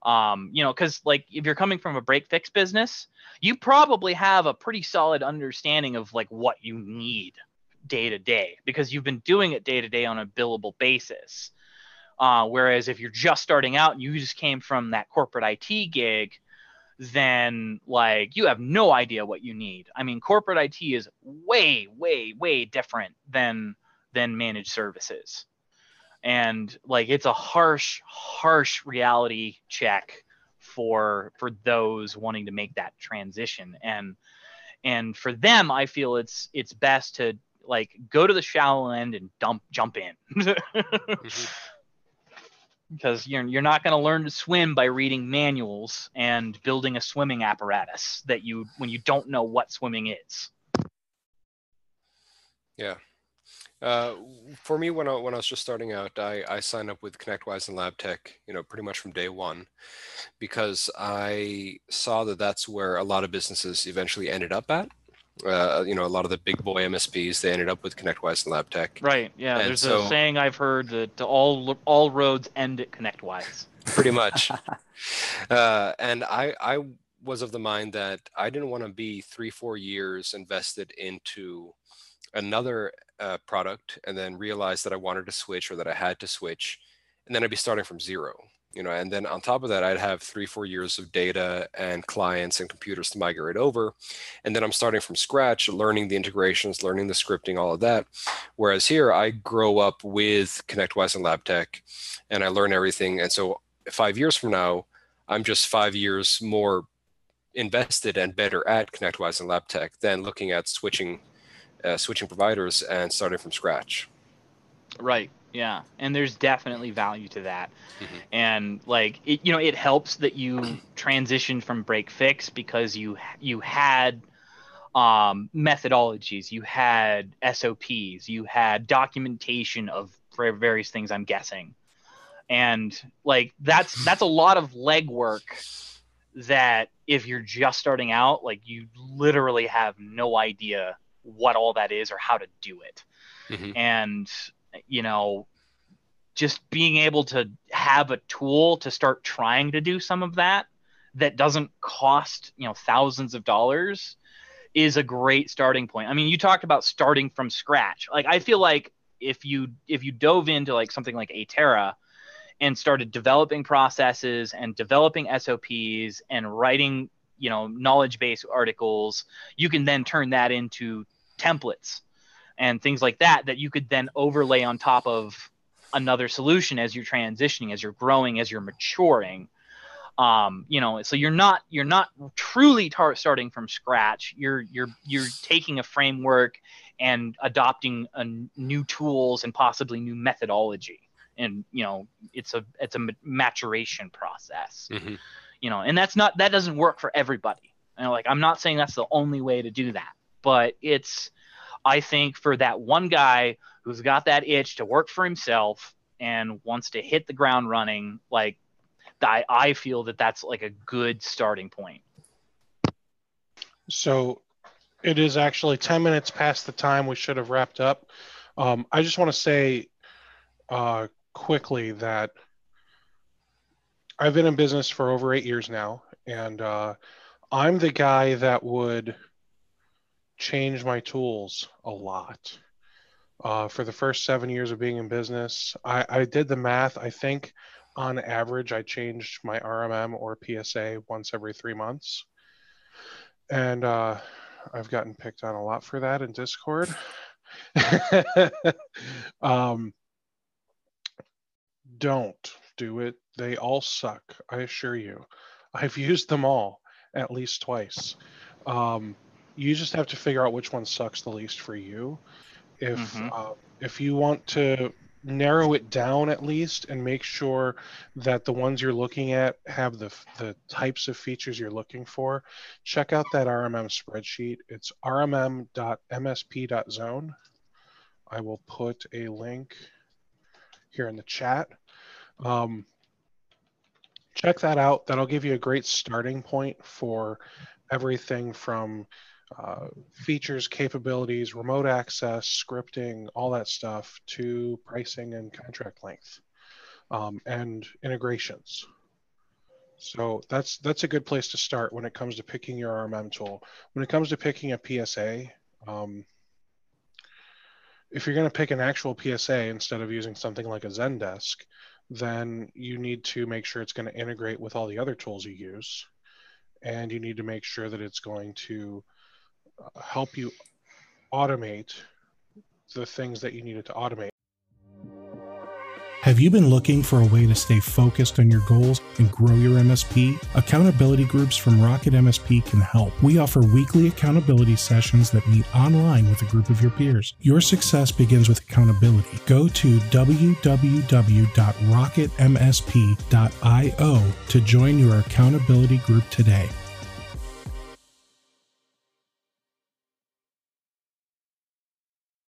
um, you know, because like if you're coming from a break fix business, you probably have a pretty solid understanding of like what you need day to day because you've been doing it day to day on a billable basis. Uh, whereas if you're just starting out and you just came from that corporate IT gig, then like you have no idea what you need. I mean, corporate IT is way, way, way different than than managed services and like it's a harsh harsh reality check for for those wanting to make that transition and and for them i feel it's it's best to like go to the shallow end and dump jump in mm-hmm. *laughs* because you're, you're not going to learn to swim by reading manuals and building a swimming apparatus that you when you don't know what swimming is yeah Uh, for me, when I, when I was just starting out, I, I signed up with ConnectWise and LabTech, you know, pretty much from day one, because I saw that that's where a lot of businesses eventually ended up at. Uh, you know, a lot of the big boy MSPs, they ended up with ConnectWise and LabTech. Right. Yeah. And There's so- a saying I've heard that all all roads end at ConnectWise. pretty much. *laughs* uh, and I, I was of the mind that I didn't want to be three, four years invested into another uh, product and then realize that I wanted to switch or that I had to switch, and then I'd be starting from zero. You know, and then on top of that, I'd have three, four years of data and clients and computers to migrate over, and then I'm starting from scratch, learning the integrations, learning the scripting, all of that. Whereas here, I grow up with ConnectWise and LabTech, and I learn everything. And so five years from now, I'm just five years more invested and better at ConnectWise and LabTech than looking at switching uh, switching providers and starting from scratch. Right. Yeah. And there's definitely value to that. Mhm. And like it, you know, it helps that you transitioned from break fix because you you had um, methodologies, you had SOPs, you had documentation of for various things. I'm guessing, and like that's that's a lot of legwork that if you're just starting out, like you literally have no idea what all that is or how to do it Mhm. and you know just being able to have a tool to start trying to do some of that that doesn't cost you know thousands of dollars is a great starting point. I mean you talked about starting from scratch. Like i feel like if you if you dove into like something like atera and started developing processes and developing sops and writing you know knowledge base articles you can then turn that into templates and things like that that you could then overlay on top of another solution as you're transitioning as you're growing as you're maturing. Um, you know so you're not you're not truly tar- starting from scratch. You're you're you're taking a framework and adopting a new tools and possibly new methodology. And you know it's a it's a maturation process. Mhm. you know and that's not that doesn't work for everybody. And like i'm not saying that's the only way to do that but it's i think for that one guy who's got that itch to work for himself and wants to hit the ground running like i, I feel that that's like a good starting point So it is actually 10 minutes past the time we should have wrapped up. Um, I just want to say uh, quickly that I've been in business for over eight years now, and uh, I'm the guy that would change my tools a lot. Uh, for the first seven years of being in business, I, I did the math. I think on average, I changed my RMM or PSA once every three months and uh, I've gotten picked on a lot for that in Discord. *laughs* um, don't do it. They all suck. I assure you. I've *laughs* used them all at least twice. Um, you just have to figure out which one sucks the least for you. If Mhm. uh, if you want to narrow it down at least and make sure that the ones you're looking at have the the types of features you're looking for, check out that RMM spreadsheet. It's rmm.msp.zone. I will put a link here in the chat. Um, check that out. That'll give you a great starting point for everything from uh, features, capabilities, remote access, scripting, all that stuff to pricing and contract length um, and integrations. So that's that's a good place to start when it comes to picking your RMM tool. When it comes to picking a PSA, um, if you're going to pick an actual PSA instead of using something like a Zendesk, then you need to make sure it's going to integrate with all the other tools you use, and you need to make sure that it's going to help you automate the things that you needed to automate. Have you been looking for a way to stay focused on your goals and grow your MSP? Accountability groups from Rocket MSP can help. We offer weekly accountability sessions that meet online with a group of your peers. Your success begins with accountability. Go to www.rocketmsp.io to join your accountability group today.